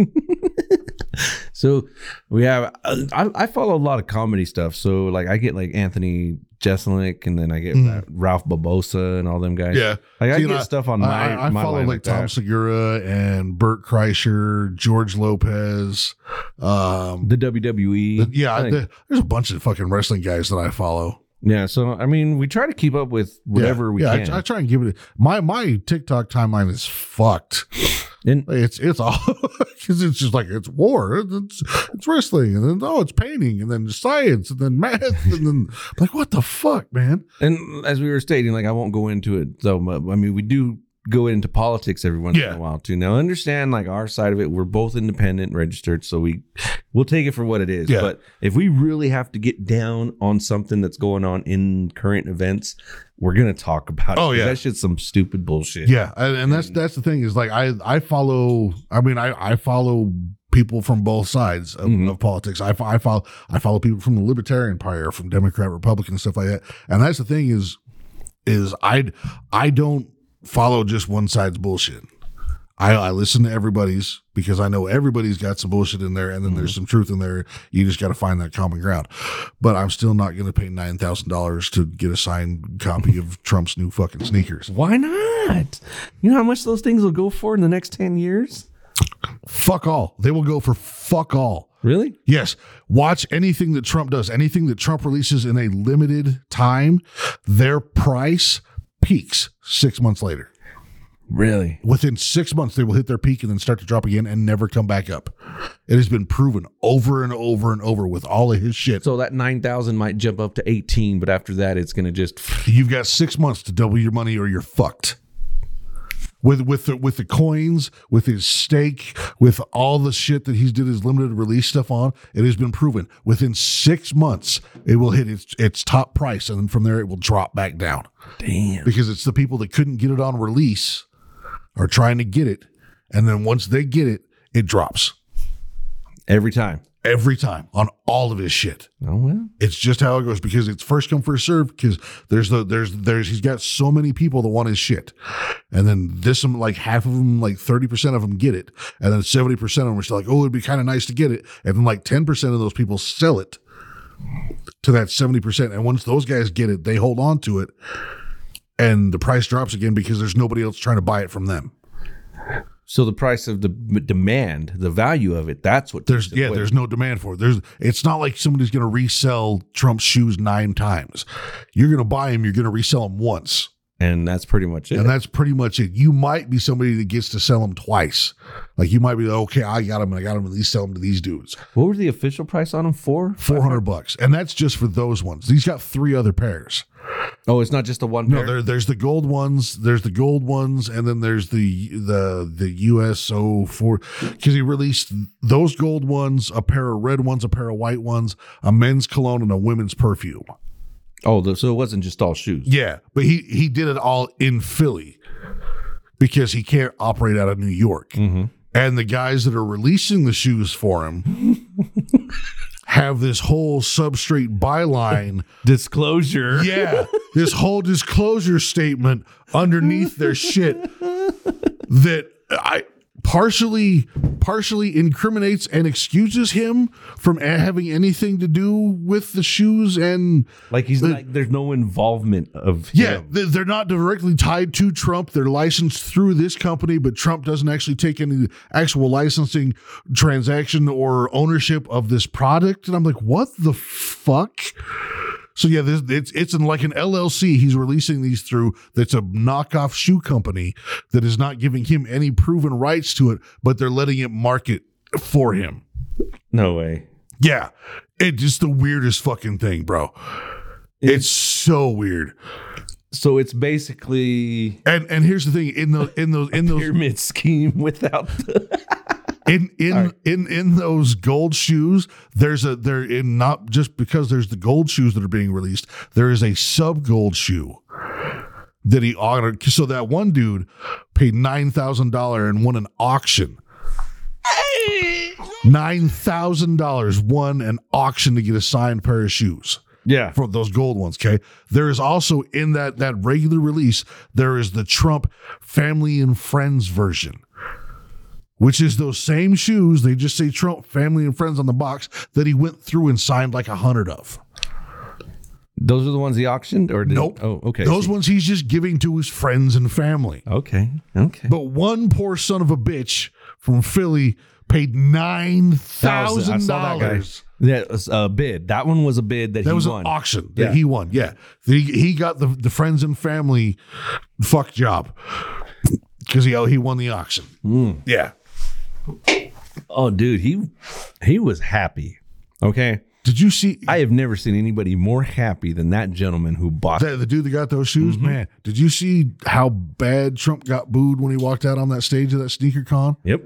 So we have I, I follow a lot of comedy stuff. So like I get like Anthony Jeselnik and then I get that Ralph Barbosa and all them guys. Mm. yeah. Like I See, get and stuff on my I, I my follow like, Tom. Segura and Bert Kreischer, George Lopez. Um, the WWE. yeah, Like, the- there's a bunch of fucking wrestling guys that I follow. Yeah. So I mean, we try to keep up with whatever yeah, we yeah, can. I, I try and give it. My my TikTok timeline is fucked. and It's it's all because it's just like it's war, it's it's wrestling, and then oh, it's painting, and then science, and then math, and then like what the fuck, man? and as we were stating, like I won't go into it. So I mean, we do go into politics every once in a while too. Now understand like our side of it. We're both independent registered, so we we'll take it for what it is. Yeah. But if we really have to get down on something that's going on in current events, we're gonna talk about. Oh, it. yeah. that's just some stupid bullshit. Yeah, and, and that's that's the thing is like I I follow. I mean, I I follow people from both sides of, Mhm. of politics. I, I follow I follow people from the Libertarian Party, or from Democrat, Republican, stuff like that. And that's the thing is is I I don't follow just one side's bullshit. I, I listen to everybody's because I know everybody's got some bullshit in there, and then there's mm-hmm. some truth in there. You just got to find that common ground. But I'm still not going to pay nine thousand dollars to get a signed copy of Trump's new fucking sneakers. Why not? You know how much those things will go for in the next ten years? Fuck all. They will go for fuck all. Really? Yes. Watch anything that Trump does, anything that Trump releases in a limited time, their price peaks six months later. Really? Within six months, they will hit their peak and then start to drop again and never come back up. It has been proven over and over and over with all of his shit. So that nine thousand might jump up to eighteen, but after that, it's gonna just You've got six months to double your money or you're fucked. With with the, with the coins, with his stake, with all the shit that he's did his limited release stuff on. It has been proven within six months it will hit its its top price, and then from there it will drop back down Damn. because it's the people that couldn't get it on release are trying to get it, and then once they get it, it drops Every time. Every time on all of his shit. Oh well. It's just how it goes because it's first come first serve because there's the there's there's he's got so many people that want his shit, and then this um, like half of them like thirty percent of them get it, and then seventy percent of them are still like oh it'd be kind of nice to get it, and then like ten percent of those people sell it to that seventy percent, and once those guys get it, they hold on to it, and the price drops again because there's nobody else trying to buy it from them. So the price of the demand, the value of it, that's what There's yeah, there's no demand for it. There's it's not like somebody's going to resell Trump's shoes nine times. You're going to buy them. You're going to resell them once, and that's pretty much it. and that's pretty much it. You might be somebody that gets to sell them twice. Like you might be like, okay, I got them, and I got them. At least sell them to these dudes. what was the official price on them for? Four hundred bucks, and that's just for those ones. He's got three other pairs. Oh, it's not just the one No, pair. there, there's the gold ones. There's the gold ones, and then there's the the the USO four because he released those gold ones, a pair of red ones, a pair of white ones, a men's cologne, and a women's perfume. Oh, so it wasn't just all shoes. Yeah, but he he did it all in Philly because he can't operate out of New York. Mm-hmm. And the guys that are releasing the shoes for him have this whole substrate byline Disclosure. yeah, this whole disclosure statement underneath their shit that I partially partially incriminates and excuses him from having anything to do with the shoes and Like he's like, there's no involvement of yeah, him. they're not directly tied to Trump. They're licensed through this company, but Trump doesn't actually take any actual licensing transaction or ownership of this product. And I'm like, what the fuck? So yeah, this, it's it's in like an LLC. He's releasing these through. That's a knockoff shoe company that is not giving him any proven rights to it, but they're letting it market for him. No way. Yeah, it's just the weirdest fucking thing, bro. It's so weird. So it's basically And and here's the thing in those in those in those pyramid scheme without the in in in in those gold shoes there's a there in not just because there's the gold shoes that are being released there is a sub gold shoe that he honored so that one dude paid $9000 and won an auction $9000 won an auction to get a signed pair of shoes Yeah. for those gold ones. Okay. There is also in that that regular release, there is the Trump family and friends version. Which is those same shoes, they just say Trump family and friends on the box that he went through and signed like a hundred of. Those are the ones he auctioned or did, Nope. Oh, okay. Those ones he's just giving to his friends and family. Okay. Okay. But one poor son of a bitch from Philly paid nine That thousand was- I saw that guy. dollars. That was a bid. That one was a bid that, That he was won. an auction that Yeah. he won. Yeah, he he got the the friends and family fuck job because he he won the auction. Hmm. Yeah. Oh, dude, he he was happy. Okay. Did you see I have never seen anybody more happy than that gentleman who bought. that the dude that got those shoes? Mm-hmm. Man, did you see how bad Trump got booed when he walked out on that stage of that sneaker con? Yep.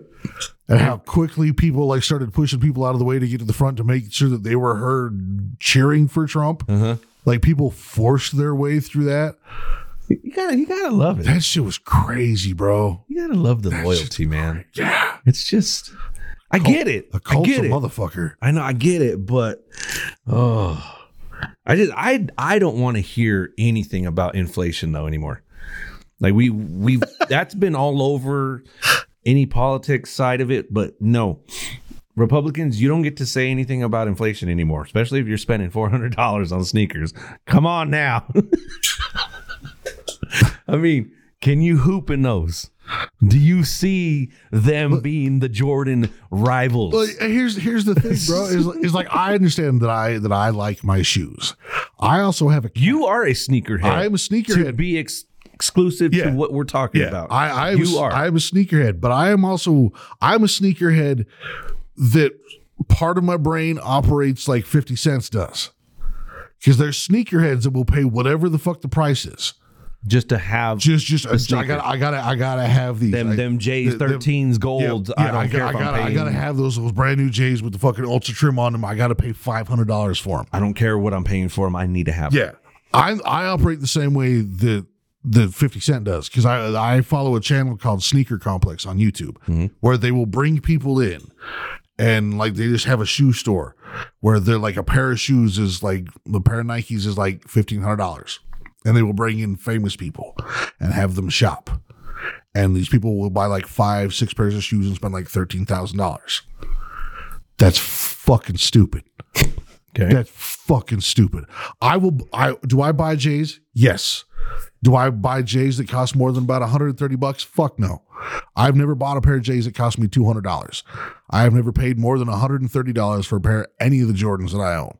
And how quickly people like started pushing people out of the way to get to the front to make sure that they were heard cheering for Trump. Uh-huh. Like people forced their way through that. You gotta, you gotta love it. That shit was crazy, bro. You gotta love the loyalty, man. Yeah, It's just, I get it. a I cult get it. motherfucker. I know, I get it, but oh, I just, I, I don't want to hear anything about inflation though anymore. Like we, we, that's been all over any politics side of it, but no. Republicans, you don't get to say anything about inflation anymore, especially if you're spending four hundred dollars on sneakers. Come on now. I mean, can you hoop in those? Do you see them being the Jordan rivals? Well, uh, here's here's the thing, bro. Is is like I understand that I that I like my shoes. I also have a You are a sneakerhead. I'm a to sneakerhead. be ex- exclusive Yeah. to what we're talking about. I I you was, are. I'm a sneakerhead, but I am also I'm a sneakerhead that part of my brain operates like 50 cents does. Because there's sneakerheads that will pay whatever the fuck the price is. Just to have Just, just, uh, I gotta, I gotta, I gotta have these. them I- them J's them- 13s gold. Yeah, I yeah, don't I, got- I I'm gotta, I gotta have those those brand new J's with the fucking ultra trim on them. I gotta pay five hundred dollars for them. I don't care what I'm paying for them. I need to have. them. Yeah, I I operate the same way that the Fifty Cent does because I I follow a channel called Sneaker Complex on YouTube mm-hmm. where they will bring people in and like they just have a shoe store where they're like a pair of shoes is like a pair of Nikes is like fifteen hundred dollars, and they will bring in famous people and have them shop. And these people will buy like five, six pairs of shoes and spend like thirteen thousand dollars. That's fucking stupid. Okay. That's fucking stupid. I will. I do. I buy J's. Yes. Do I buy J's that cost more than about 130 bucks? Fuck no. I've never bought a pair of J's that cost me $200. I have never paid more than $130 for a pair of any of the Jordans that I own.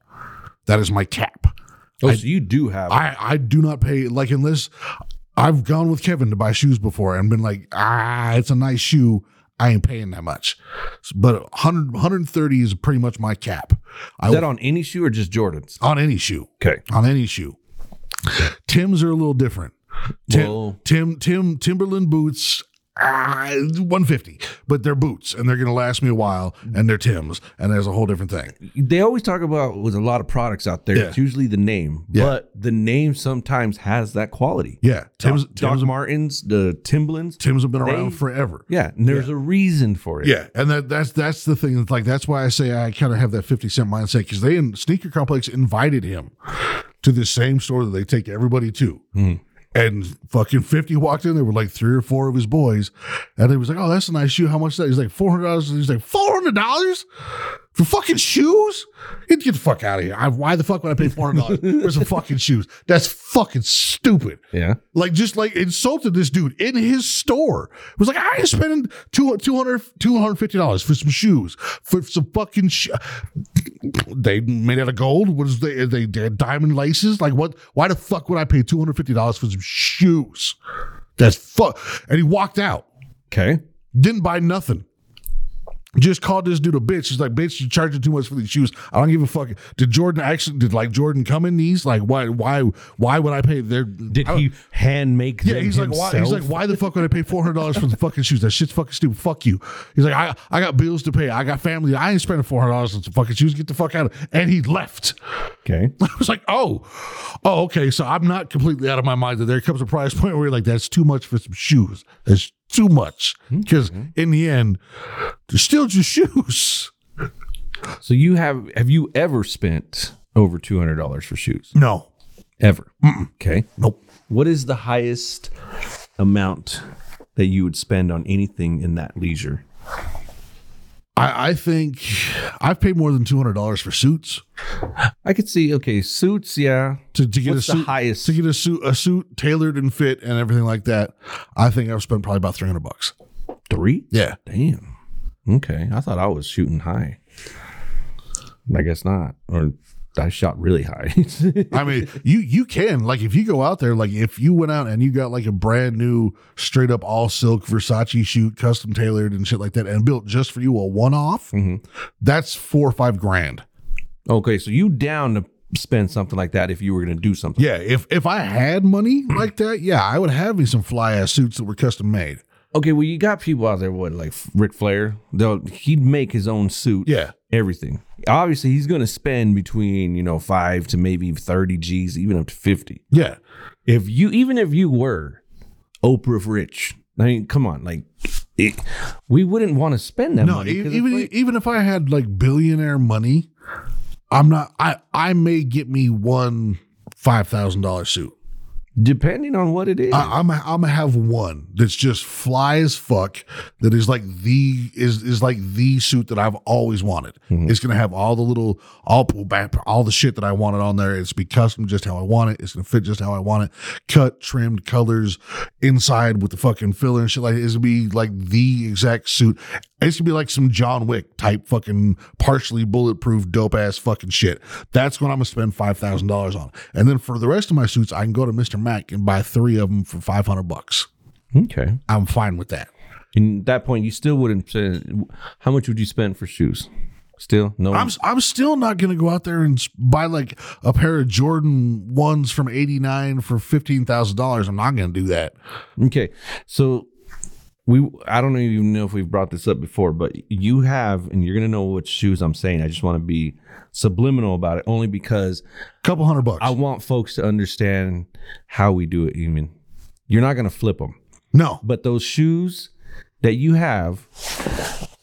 That is my cap. Oh, so you do have. I, I do not pay like unless I've gone with Kevin to buy shoes before and been like, ah, it's a nice shoe. I ain't paying that much. But 100, 130 is pretty much my cap. I is that on any shoe or just Jordans? on any shoe. Okay. On any shoe. Tim's are a little different. Tim, Tim, Tim, Timberland boots, ah, 150, but they're boots and they're going to last me a while and they're Tim's and there's a whole different thing. They always talk about with a lot of products out there. Yeah. It's usually the name, Yeah. but the name sometimes has that quality. Yeah. Tim's, Doc, Doc Tim's, Martens, the Timberlands. Tim's have been around forever. Yeah, and there's a reason for it. Yeah, and that that's that's the thing. It's like that's why I say I kind of have that fifty cent mindset because they in Sneaker Complex invited him to the same store that they take everybody to. And fucking 50 walked in there with like three or four of his boys. And he was like, Oh, that's a nice shoe. How much is that? He's like, $400. He's like, $400 for fucking shoes? Get the fuck out of here. I, why the fuck would I pay $400 for some fucking shoes? That's fucking stupid Yeah. like just like insulted this dude in his store. It was like I ain't spending two, 200 $250 for some shoes for some fucking sh- they made out of gold. What is they they, they had diamond laces? Like what? Why the fuck would I pay two hundred fifty dollars for some shoes? That's fuck. And he walked out. Okay. Didn't buy nothing. Just called this dude a bitch. He's like, bitch, you're charging too much for these shoes. I don't give a fuck. Did Jordan actually did like Jordan come in these? Like why why why would I pay their Did he hand make yeah, them he's like, why? He's like, why the fuck would I pay four hundred dollars for the fucking shoes? That shit's fucking stupid. Fuck you. He's like, I, I got bills to pay. I got family. I ain't spending four hundred dollars on some fucking shoes. Get the fuck out of. And he left. Okay. I was like, oh, oh, okay. So I'm not completely out of my mind that there comes a price point where you're like, that's too much for some shoes. That's too much hmm? because hmm? in the end, they're still just shoes. So you have have you ever spent over two hundred dollars for shoes? No, Ever? Okay. nope. What is the highest amount that you would spend on anything in that leisure? I, I think I've paid more than two hundred dollars for suits. I could see. Okay, suits. Yeah. to, to get What's a the suit, highest? to get a suit, a suit tailored and fit and everything like that. I think I've spent probably about three hundred bucks. Three. Yeah, Damn. Okay. I thought I was shooting high. I guess not. Or I shot really high. I mean, you you can like if you go out there, like if you went out and you got like a brand new straight up all silk Versace shoot, custom tailored and shit like that, and built just for you a one off, mm-hmm. that's four or five grand. okay. So you down to spend something like that if you were going to do something? Yeah, if if I had money like that, yeah, I would have me some fly ass suits that were custom made. Okay. Well, you got people out there. What like Ric Flair? They'll he'd make his own suit. Yeah. Everything. Obviously, he's going to spend between you know five to maybe thirty G's, even up to fifty. Yeah, if you even if you were Oprah rich, I mean, come on, like it, we wouldn't want to spend that no, money. 'cause even like- even if I had like billionaire money, I'm not. I I may get me one five thousand dollar suit. Depending on what it is. I, I'm I'm gonna have one that's just fly as fuck. That is like the is is like the suit that I've always wanted. Mm-hmm. It's gonna have all the little all all the shit that I wanted on there. It's be custom just how I want it. It's gonna fit just how I want it. Cut, trimmed, colors inside with the fucking filler and shit like. It's gonna be like the exact suit. It's gonna be like some John Wick type fucking partially bulletproof dope ass fucking shit. That's what I'm gonna spend five thousand dollars on. And then for the rest of my suits, I can go to Mr. Mac and buy three of them for five hundred bucks. okay. I'm fine with that. And at that point, you still wouldn't. Spend, how much would you spend for shoes? Still no. I'm I'm still not to go out there and buy like a pair of Jordan ones from '89 for fifteen thousand dollars. I'm not to do that. Okay, so we I don't even know if we've brought this up before, but you have, and you're gonna know which shoes I'm saying. I just want to be subliminal about it, only because a couple hundred bucks. I want folks to understand how we do it. Even you're not gonna flip them, no. but those shoes that you have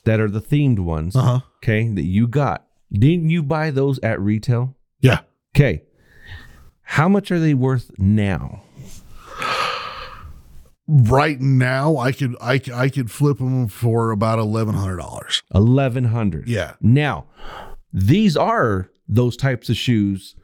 that are the themed ones, Uh huh. okay, that you got, didn't you buy those at retail? Yeah. Okay, how much are they worth now? Right now, I could I I could flip them for about eleven hundred dollars. Eleven hundred. Yeah. Now, these are those types of shoes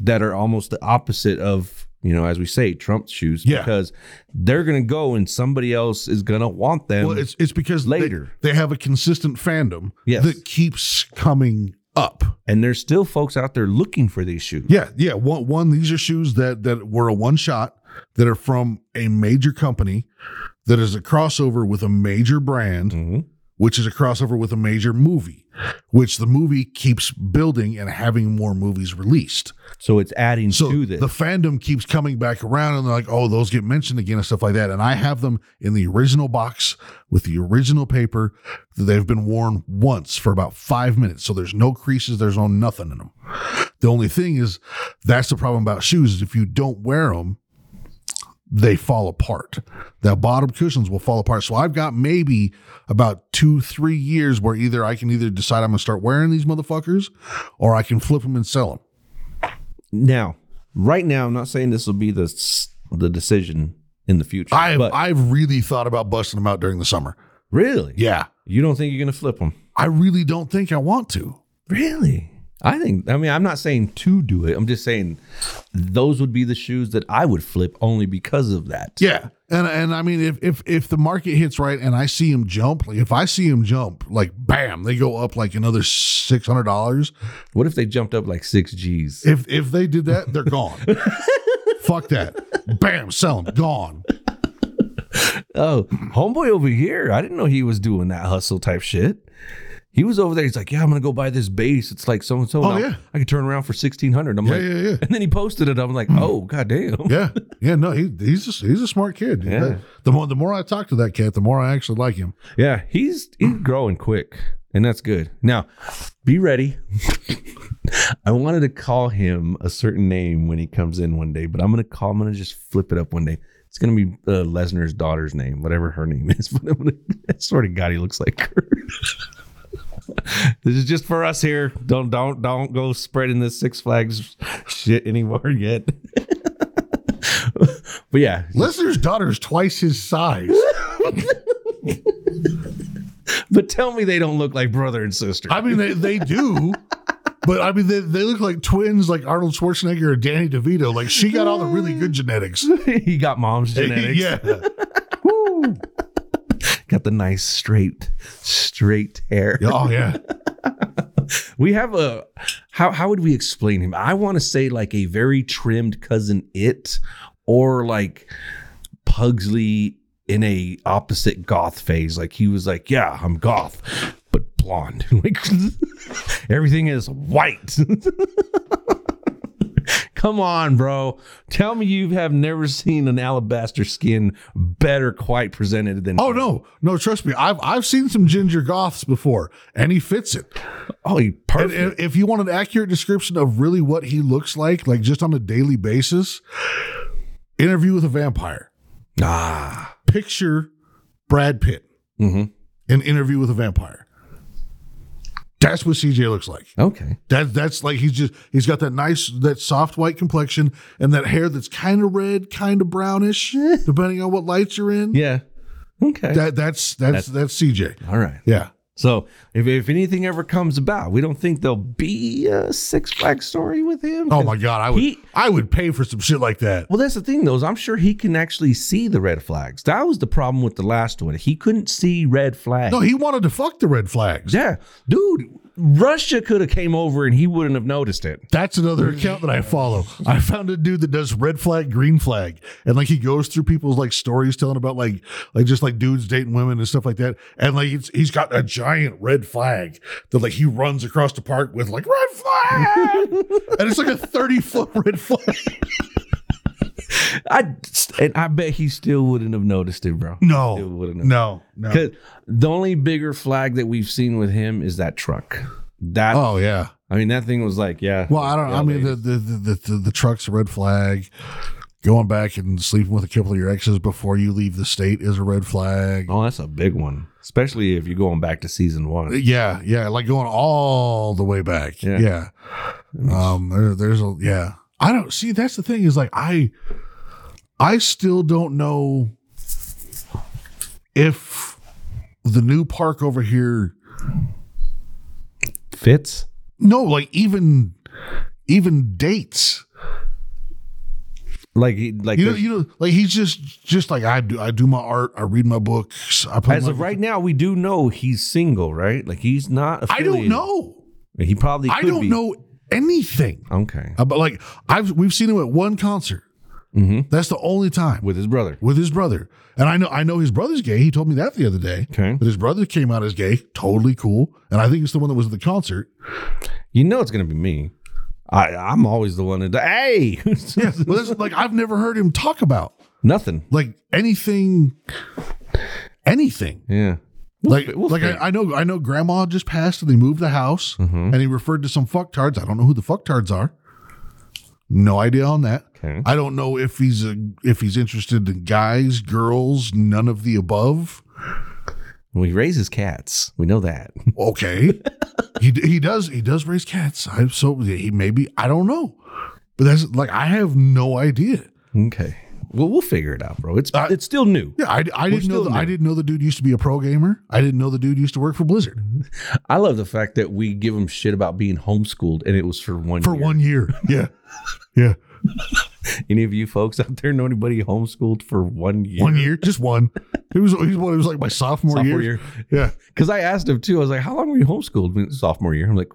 that are almost the opposite of, you know, as we say, Trump's shoes, Yeah. because they're going to go and somebody else is going to want them. Well, it's it's because they- later. they, have a consistent fandom Yes. that keeps coming up. and there's still folks out there looking for these shoes. Yeah, yeah. One, one these are shoes that that were a one shot that are from a major company that is a crossover with a major brand, Mhm. which is a crossover with a major movie, which the movie keeps building and having more movies released. So it's adding So to this. the fandom keeps coming back around and they're like, oh, those get mentioned again and stuff like that. And I have them in the original box with the original paper that they've been worn once for about five minutes. So there's no creases, there's no nothing in them. The only thing is that's the problem about shoes is if you don't wear them, they fall apart. The bottom cushions will fall apart. So I've got maybe about two, three years where either I can either decide I'm going to start wearing these motherfuckers or I can flip them and sell them. now, right now, I'm not saying this will be the the decision in the future. I've I've really thought about busting them out during the summer. really, Yeah, you don't think you're going to flip them? I really don't think I want to. Really? I think, I mean, I'm not saying to do it. I'm just saying those would be the shoes that I would flip only because of that. Yeah, and and I mean, if if if the market hits right and I see him jump, like if I see him jump, like bam, they go up like another six hundred dollars. What if they jumped up like six G's? If if they did that, they're gone. Fuck that. Bam, sell them, gone. Oh, homeboy over here. I didn't know he was doing that hustle type shit. He was over there. He's like, "Yeah, I'm gonna go buy this base. It's like so and so. Oh, yeah. I can turn around for sixteen hundred. I'm Yeah, like, yeah, yeah. and then he posted it. I'm like, oh goddamn. Yeah, yeah. No, he he's a, he's a smart kid. Yeah. The more the more I talk to that cat, the more I actually like him. Yeah, he's he's growing quick, and that's good. Now, be ready. I wanted to call him a certain name when he comes in one day, but I'm gonna call. I'm gonna just flip it up one day. It's gonna be uh, Lesnar's daughter's name, whatever her name is. But I'm gonna, I swear to God, he looks like her. this is just for us here. Don't don't don't go spreading this Six Flags shit anymore yet. but yeah, Lesnar's daughter's twice his size. but tell me they don't look like brother and sister. I mean, they, they do, but I mean, they, they look like twins, like Arnold Schwarzenegger or Danny DeVito. Like she got all the really good genetics. he got mom's genetics. yeah, the nice straight, straight hair. oh yeah. We have a how how would we explain him? I want to say like a very trimmed cousin it or like Pugsley in a opposite goth phase. Like he was like, Yeah, I'm goth, but blonde. Like everything is white. Come on, bro. Tell me you have never seen an alabaster skin better quite presented than Oh no, no, trust me. I've I've seen some ginger goths before, and he fits it. Oh, he And perfect. if- you want an accurate description of really what he looks like, like just on a daily basis, interview with a vampire. ah. Picture Brad Pitt hmm in interview with a vampire. That's what CJ looks like. Okay. That that's like he's just he's got that nice that soft white complexion and that hair that's kind of red, kind of brownish, depending on what lights you're in. Yeah. Okay. That that's that's that's CJ. All right. Yeah. So if, if anything ever comes about, we don't think there'll be a Six Flags story with him. Oh my god, I would He- I would pay for some shit like that. Well, that's the thing, though. Is I'm sure he can actually see the red flags. That was the problem with the last one. He couldn't see red flags. No, he wanted to fuck the red flags. yeah, dude. Russia could have came over and he wouldn't have noticed it. That's another account that I follow. I found a dude that does red flag, green flag, and like he goes through people's like stories telling about like like just like dudes dating women and stuff like that. And like it's, he's got a giant red flag that like he runs across the park with like red flag, and it's like a thirty foot red flag. I and I bet he still wouldn't have noticed it, bro. No, no, no. 'Cause the only bigger flag that we've seen with him is that truck. That Oh yeah. I mean, that thing was like, yeah. Well, I don't. I mean, the the, the the the the truck's a red flag. Going back and sleeping with a couple of your exes before you leave the state is a red flag. oh, that's a big one, especially if you're going back to season one. Yeah, yeah, like going all the way back. Yeah. Yeah. Um there, there's a yeah. I don't see that's the thing is like I I still don't know if the new park over here Fits. no, like even even dates. Like, he- like You know, you know, like he's just just like I do I do my art, I read my books, I as my, of right now, we do know he's single, right? Like he's not. I don't know. He probably. I don't be. know anything. Okay, About like I've we've seen him at one concert. Mhm. That's the only time with his brother. with his brother. And I know I know his brother's gay. He told me that the other day. Okay, But his brother came out as gay. Totally cool. And I think it's the one that was at the concert. you know it's gonna be me. I I'm always the one that hey, Yeah. Well, that's like I've never heard him talk about nothing. like anything anything. Yeah, Like, we'll like I, I know, I know. Grandma just passed, and they moved the house, Mm-hmm. and he referred to some fucktards. I don't know who the fucktards are. No idea on that. Okay. I don't know if he's a, if he's interested in guys, girls, none of the above. Well, he raises cats. We know that. Okay, he he does he does raise cats. I so he maybe I don't know, but that's like I have no idea. Okay. Well, we'll figure it out, bro. It's Uh, it's still new. Yeah, I, I didn't know the, I didn't know the dude used to be a pro gamer. I didn't know the dude used to work for Blizzard I love the fact that we give him shit about being homeschooled, and it was for one for year. one year. Yeah, yeah. Any of you folks out there know anybody homeschooled for one year? One year, just one. It was it was, it was like my sophomore, Sophomore year. year. Yeah, Because I asked him too. I was like, "How long were you homeschooled?" When- Sophomore year. I'm like,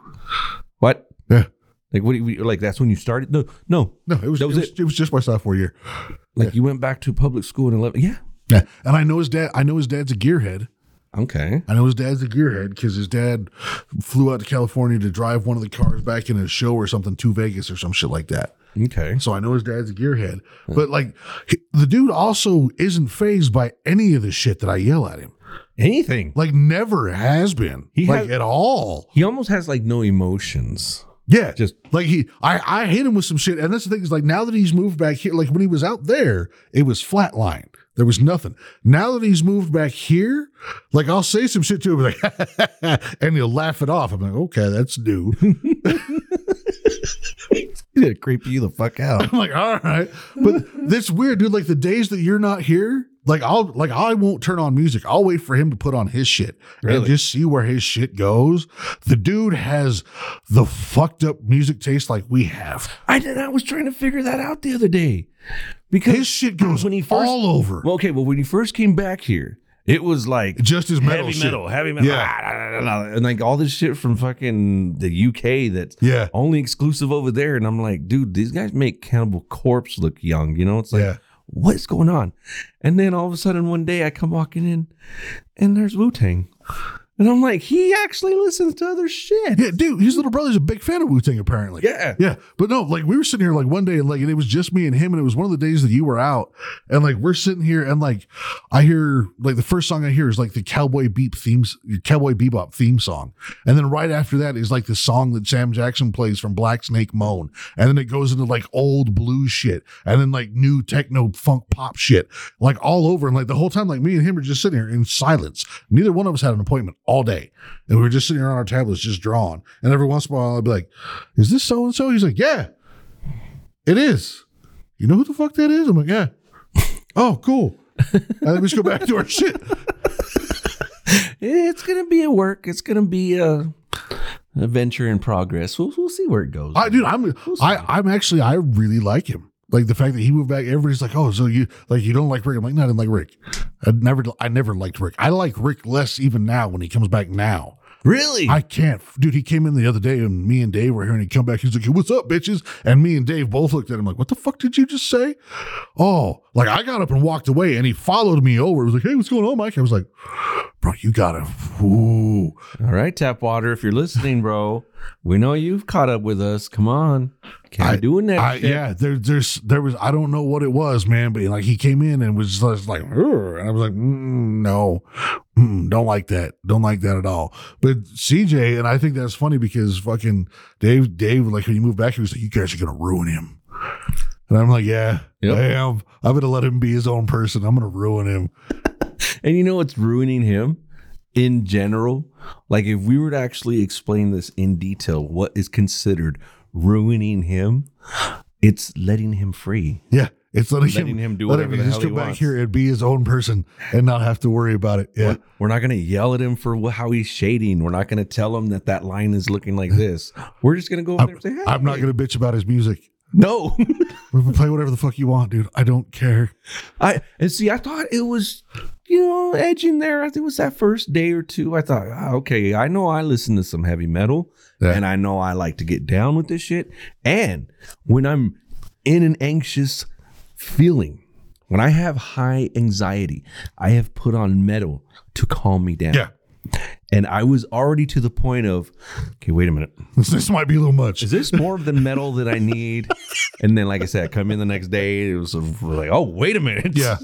"What? yeah. Like what? Do you, like that's when you started? No, no. No, it was That it was was, it was just my sophomore year. Like you went back to public school in 11. Yeah. Yeah, and I know his dad. I know his dad's a gearhead. Okay. I know his dad's a gearhead because his dad flew out to California to drive one of the cars back in a show or something to Vegas or some shit like that. Okay. So I know his dad's a gearhead. But like he- the dude also isn't phased by any of the shit that I yell at him. Anything. Like never has been. He like has- at all. He almost has like no emotions. Yeah, Just- like he, I, I hit him with some shit, and that's the thing is like now that he's moved back here, like when he was out there, it was flatline. There was nothing. Now that he's moved back here, like I'll say some shit to him, like, and he'll laugh it off. I'm like, okay, that's new. He's gonna creep you the fuck out. I'm like, all right, but that's weird, dude. Like the days that you're not here, like I'll, like I won't turn on music. I'll wait for him to put on his shit and just see where his shit goes. The dude has the fucked up music taste like we have. I did. I was trying to figure that out the other day because His shit goes when he first all over. Well, okay. Well, when he first came back here, it was like just as metal heavy shit. metal, heavy metal, Yeah. Ah, and like all this shit from fucking the UK that's Yeah. only exclusive over there. And I'm like, dude, these guys make Cannibal Corpse look young. You know, it's like, Yeah. what's going on? And then all of a sudden, one day, I come walking in, and there's Wu Tang, and I'm like, he actually listens to other shit. Yeah, dude, his little brother's a big fan of Wu Tang, apparently. Yeah. Yeah. But no, like we were sitting here like one day and like and it was just me and him, and it was one of the days that you were out. And like we're sitting here and like I hear like the first song I hear is like the Cowboy Beep themes Cowboy Bebop theme song. And then right after that is like the song that Sam Jackson plays from Black Snake Moan. And then it goes into like old blues shit and then like new techno funk pop shit. Like all over. And like the whole time, like me and him are just sitting here in silence. Neither one of us had an appointment all day. And we were just sitting here on our tablets just drawing. And every once in a while I'd be like, is this so and so? He's like, yeah, it is. You know who the fuck that is? I'm like, yeah. Oh, cool. and then we just go back to our shit. It's gonna be a work. It's gonna be a, a venture in progress. We'll we'll see where it goes. I, dude, I'm, I, I'm actually, I really like him. Like the fact that he moved back. Everybody's like, oh, so you like you don't like Rick? I'm like, no, I didn't like Rick. I never, I never liked Rick. I like Rick less even now when he comes back now. Really? I can't, dude. He came in the other day, and me and Dave were here, and he come back. He's like, "What's up, bitches?" And me and Dave both looked at him like, "What the fuck did you just say?" Oh, like I got up and walked away, and he followed me over. He was like, "Hey, what's going on, Mike?" I was like, "Bro, you gotta." Ooh. All right, Tapwater, if you're listening, bro, we know you've caught up with us. Come on. Can't be doing that I, shit. yeah, there, there's, there was, I don't know what it was, man, but like he came in and was just like, and I was like, mm, no, mm, don't like that, don't like that at all. But CJ, and I think that's funny because fucking Dave, Dave, like when you moved back, he was like, you guys are gonna ruin him, and I'm like, yeah, Yep. I am. I'm gonna let him be his own person. I'm gonna ruin him. And you know what's ruining him in general? Like, if we were to actually explain this in detail, what is considered ruining him? It's letting him free. Yeah. It's letting, Letting him do let whatever the just hell he back wants. here and be his own person and not have to worry about it. Yeah. We're not going to yell at him for how he's shading. We're not going to tell him that that line is looking like this. We're just going to go over there and say, hey. I'm not gonna bitch about his music. No. We can play whatever the fuck you want, dude. I don't care. I and see. I thought it was, you know, edging there. I think it was that first day or two. I thought, ah, okay, I know I listen to some heavy metal, Yeah. and I know I like to get down with this shit. And when I'm in an anxious feeling, when I have high anxiety, I have put on metal to calm me down. Yeah. And I was already to the point of, okay, wait a minute. This, this might be a little much. Is this more of the metal that I need? And then, like I said, I come in the next day. It was like, oh, wait a minute. Yeah,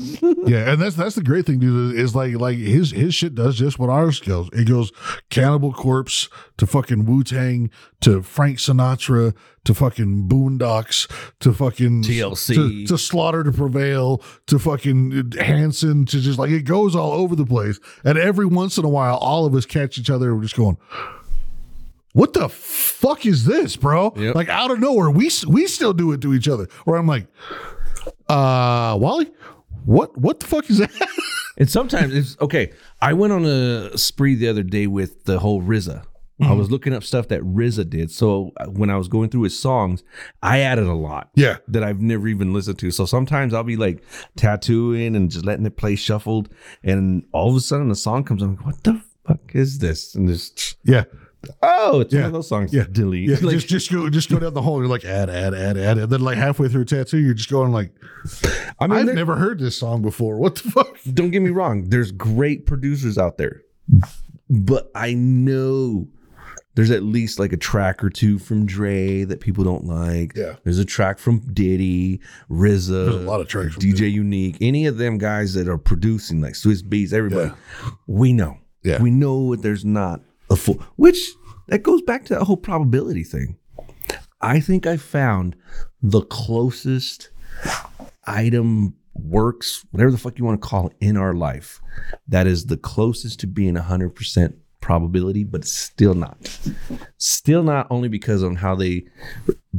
yeah, and that's that's the great thing, dude. Is like like his his shit does just what ours goes. It goes Cannibal Corpse to fucking Wu Tang to Frank Sinatra to fucking Boondocks to fucking TLC. to, to Slaughter to Prevail to fucking Hanson to just like it goes all over the place. And every once in a while, all of us catch each other. We're just going. What the fuck is this, bro? Yep. Like out of nowhere, we we still do it to each other. Where I'm like, uh, Wally, what what the fuck is that? And sometimes it's okay. I went on a spree the other day with the whole RZA. I was looking up stuff that RZA did. So when I was going through his songs, I added a lot. Yeah. That I've never even listened to. So sometimes I'll be like tattooing and just letting it play shuffled. And all of a sudden the song comes on. What the fuck is this? And just, yeah, oh, it's Yeah. one of those songs. yeah, Delete. Yeah, Like, just just go just go down the hole. You're like add add add add, and then like halfway through a tattoo, you're just going like, I mean, I've never heard this song before. What the fuck? don't get me wrong there's great producers out there but i know there's at least like a track or two from Dre that people don't like. Yeah. There's a track from Diddy, RZA, There's a lot of tracks from DJ Unique, any of them guys that are producing like Swizz Beatz, everybody. We know. Yeah. We know that there's not a full which that goes back to that whole probability thing. I think I found the closest item works, whatever the fuck you want to call it, in our life, that is the closest to being 100% probability, but still not. Still not only because of how they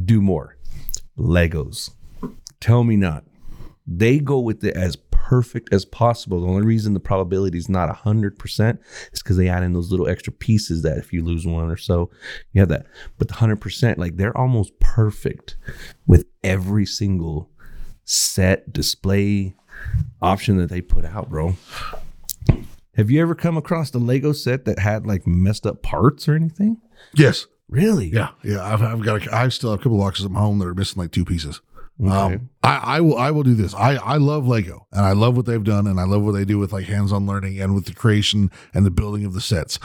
do more. Legos. Tell me not. They go with it as perfect as possible. The only reason the probability is not 100% is because they add in those little extra pieces that if you lose one or so, you have that. But the 100%, like they're almost perfect with every single set, display option that they put out, bro. Have you ever come across the Lego set that had like messed up parts or anything? Yes. Really? Yeah. Yeah. I've, I've got. A, I still have a couple of boxes at my home that are missing like two pieces. Okay. Um, I, I will I will do this. I, I love Lego and I love what they've done and I love what they do with like hands-on learning and with the creation and the building of the sets.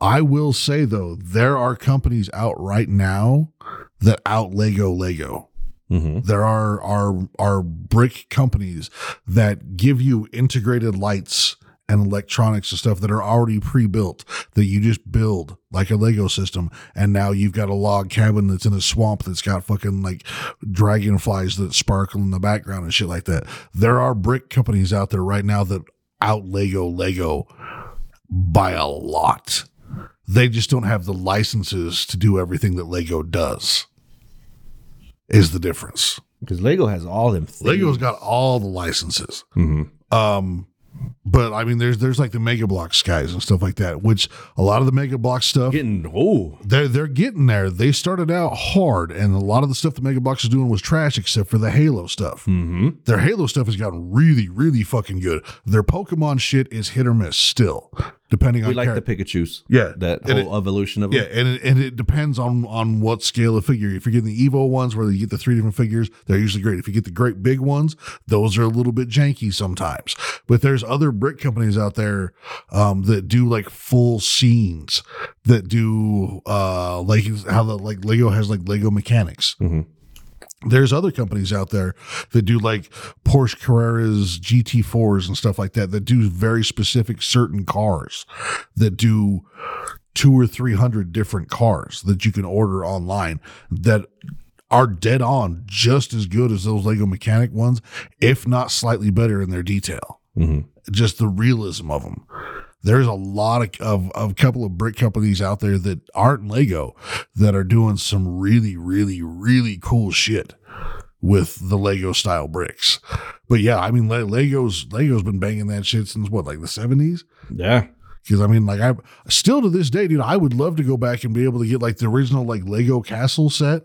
I will say though, there are companies out right now that out Lego Lego. Mhm. There are are are brick companies that give you integrated lights and electronics and stuff that are already pre-built that you just build like a Lego system and now you've got a log cabin that's in a swamp that's got fucking like dragonflies that sparkle in the background and shit like that. There are brick companies out there right now that out Lego Lego by a lot. They just don't have the licenses to do everything that Lego does. Is the difference. Because Lego has all them things. Lego's got all the licenses. Mhm. Um, but I mean, there's there's like the Mega Bloks guys and stuff like that. Which a lot of the Mega Block stuff, getting oh they're they're getting there. They started out hard, and a lot of the stuff the Mega Bloks is doing was trash, except for the Halo stuff. mm-hmm. Their Halo stuff has gotten really, really fucking good. Their Pokemon shit is hit or miss still. Depending on We on like char- the Pikachu's. Yeah. That And whole evolution of Yeah, them. and it, and it depends on on what scale of figure. If you're getting the Evo ones where you get the three different figures, they're usually great. If you get the great big ones, those are a little bit janky sometimes. But there's other brick companies out there um, that do like full scenes that do uh like how the like Lego has like Lego mechanics. Mhm. There's other companies out there that do like Porsche Carreras GT4s and stuff like that that do very specific certain cars that do two or three hundred different cars that you can order online that are dead on just as good as those Lego mechanic ones, if not slightly better in their detail. Mhm. Just the realism of them. There's a lot of, of of couple of brick companies out there that aren't Lego that are doing some really, really, really cool shit with the Lego style bricks. But yeah, I mean, Lego's Lego's been banging that shit since what, like the seventies? Yeah. Because I mean, like I still to this day, dude, I would love to go back and be able to get like the original like Lego castle set.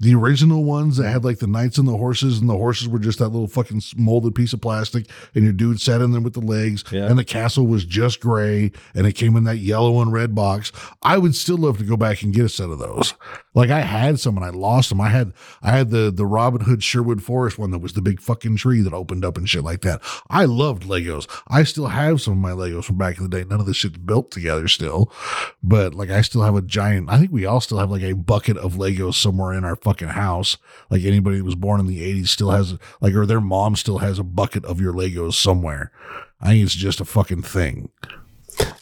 The original ones that had like the knights and the horses, and the horses were just that little fucking molded piece of plastic, and your dude sat in them with the legs, Yeah. and the castle was just gray, and it came in that yellow and red box. I would still love to go back and get a set of those. Like I had some and I lost them. I had I had the the Robin Hood Sherwood Forest one that was the big fucking tree that opened up and shit like that. I loved Legos. I still have some of my Legos from back in the day. None of this shit's built together still, but like I still have a giant. I think we all still have like a bucket of Legos somewhere in our fucking house. Like anybody that was born in the '80s still has like, or their mom still has a bucket of your Legos somewhere. I think it's just a fucking thing.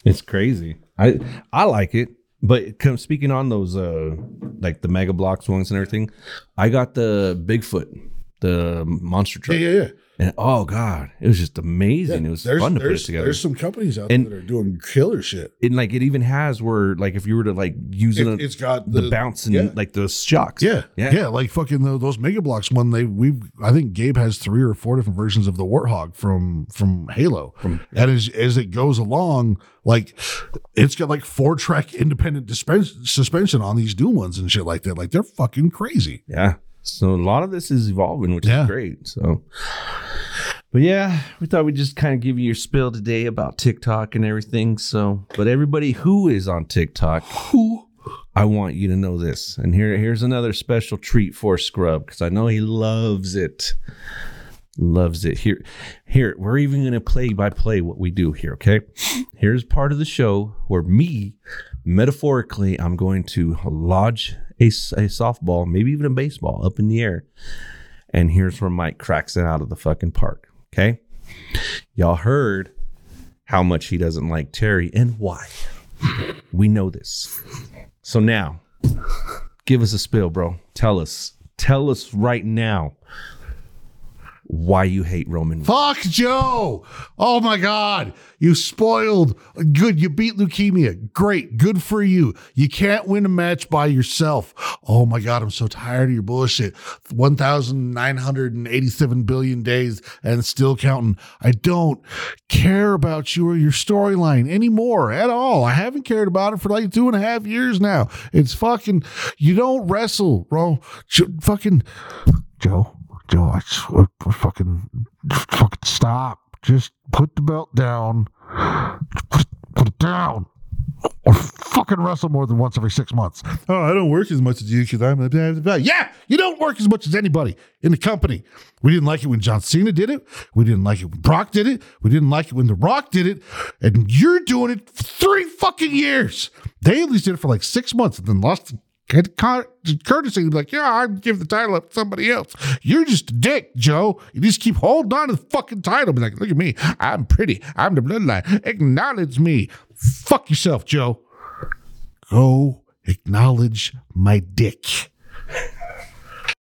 It's crazy. I I like it. But come, speaking on those uh like the Mega Bloks ones and everything, I got the Bigfoot, the monster truck. Yeah, yeah, yeah. And oh god, it was just amazing. it was fun to put it together. There's some companies out And- there that are doing killer shit. and like it even has where like if you were to like use It, has got the, the, bounce and yeah. like those shocks. Yeah, yeah, yeah, like fucking the, those Mega Bloks one. They we've I think Gabe has three or four different versions of the Warthog from from Halo, and as as it goes along, like it's got like four track independent dispen- suspension on these new ones and shit like that. Like they're fucking crazy. Yeah. So a lot of this is evolving, which Yeah. is great. So, but yeah, we thought we'd just kind of give you your spill today about TikTok and everything. So, but everybody who is on TikTok, who I want you to know this. And here, here's another special treat for Scrub because I know he loves it. Loves it. Here, here, we're even going to play by play what we do here. Okay. Here's part of the show where me, metaphorically, I'm going to lodge a, a softball, maybe even a baseball up in the air. And here's where Mike cracks it out of the fucking park. Okay. Y'all heard how much he doesn't like Terry and why. We know this. So now, give us a spill, bro. Tell us. Tell us right now why you hate Roman. Fuck Joe! Oh my God, you spoiled. Good, you beat leukemia. Great, good for you. You can't win a match by yourself. Oh my God, I'm so tired of your bullshit. 1,987 billion days and still counting. I don't care about you or your storyline anymore at all. I haven't cared about it for like two and a half years now. It's fucking, you don't wrestle, bro. J- Fucking, Joe. Joe, I fucking, fucking stop. Just put the belt down. Put, put it down. Or fucking wrestle more than once every six months. Oh, I don't work as much as you because I'm. Yeah, you don't work as much as anybody in the company. We didn't like it when John Cena did it. We didn't like it when Brock did it. We didn't like it when The Rock did it. And you're doing it for three fucking years. They at least did it for like six months and then lost courtesy be like, yeah, I'd give the title up to somebody else. You're just a dick, Joe. You just keep holding on to the fucking title. Be like, look at me. I'm pretty. I'm the bloodline. Acknowledge me. Fuck yourself, Joe. Go acknowledge my dick.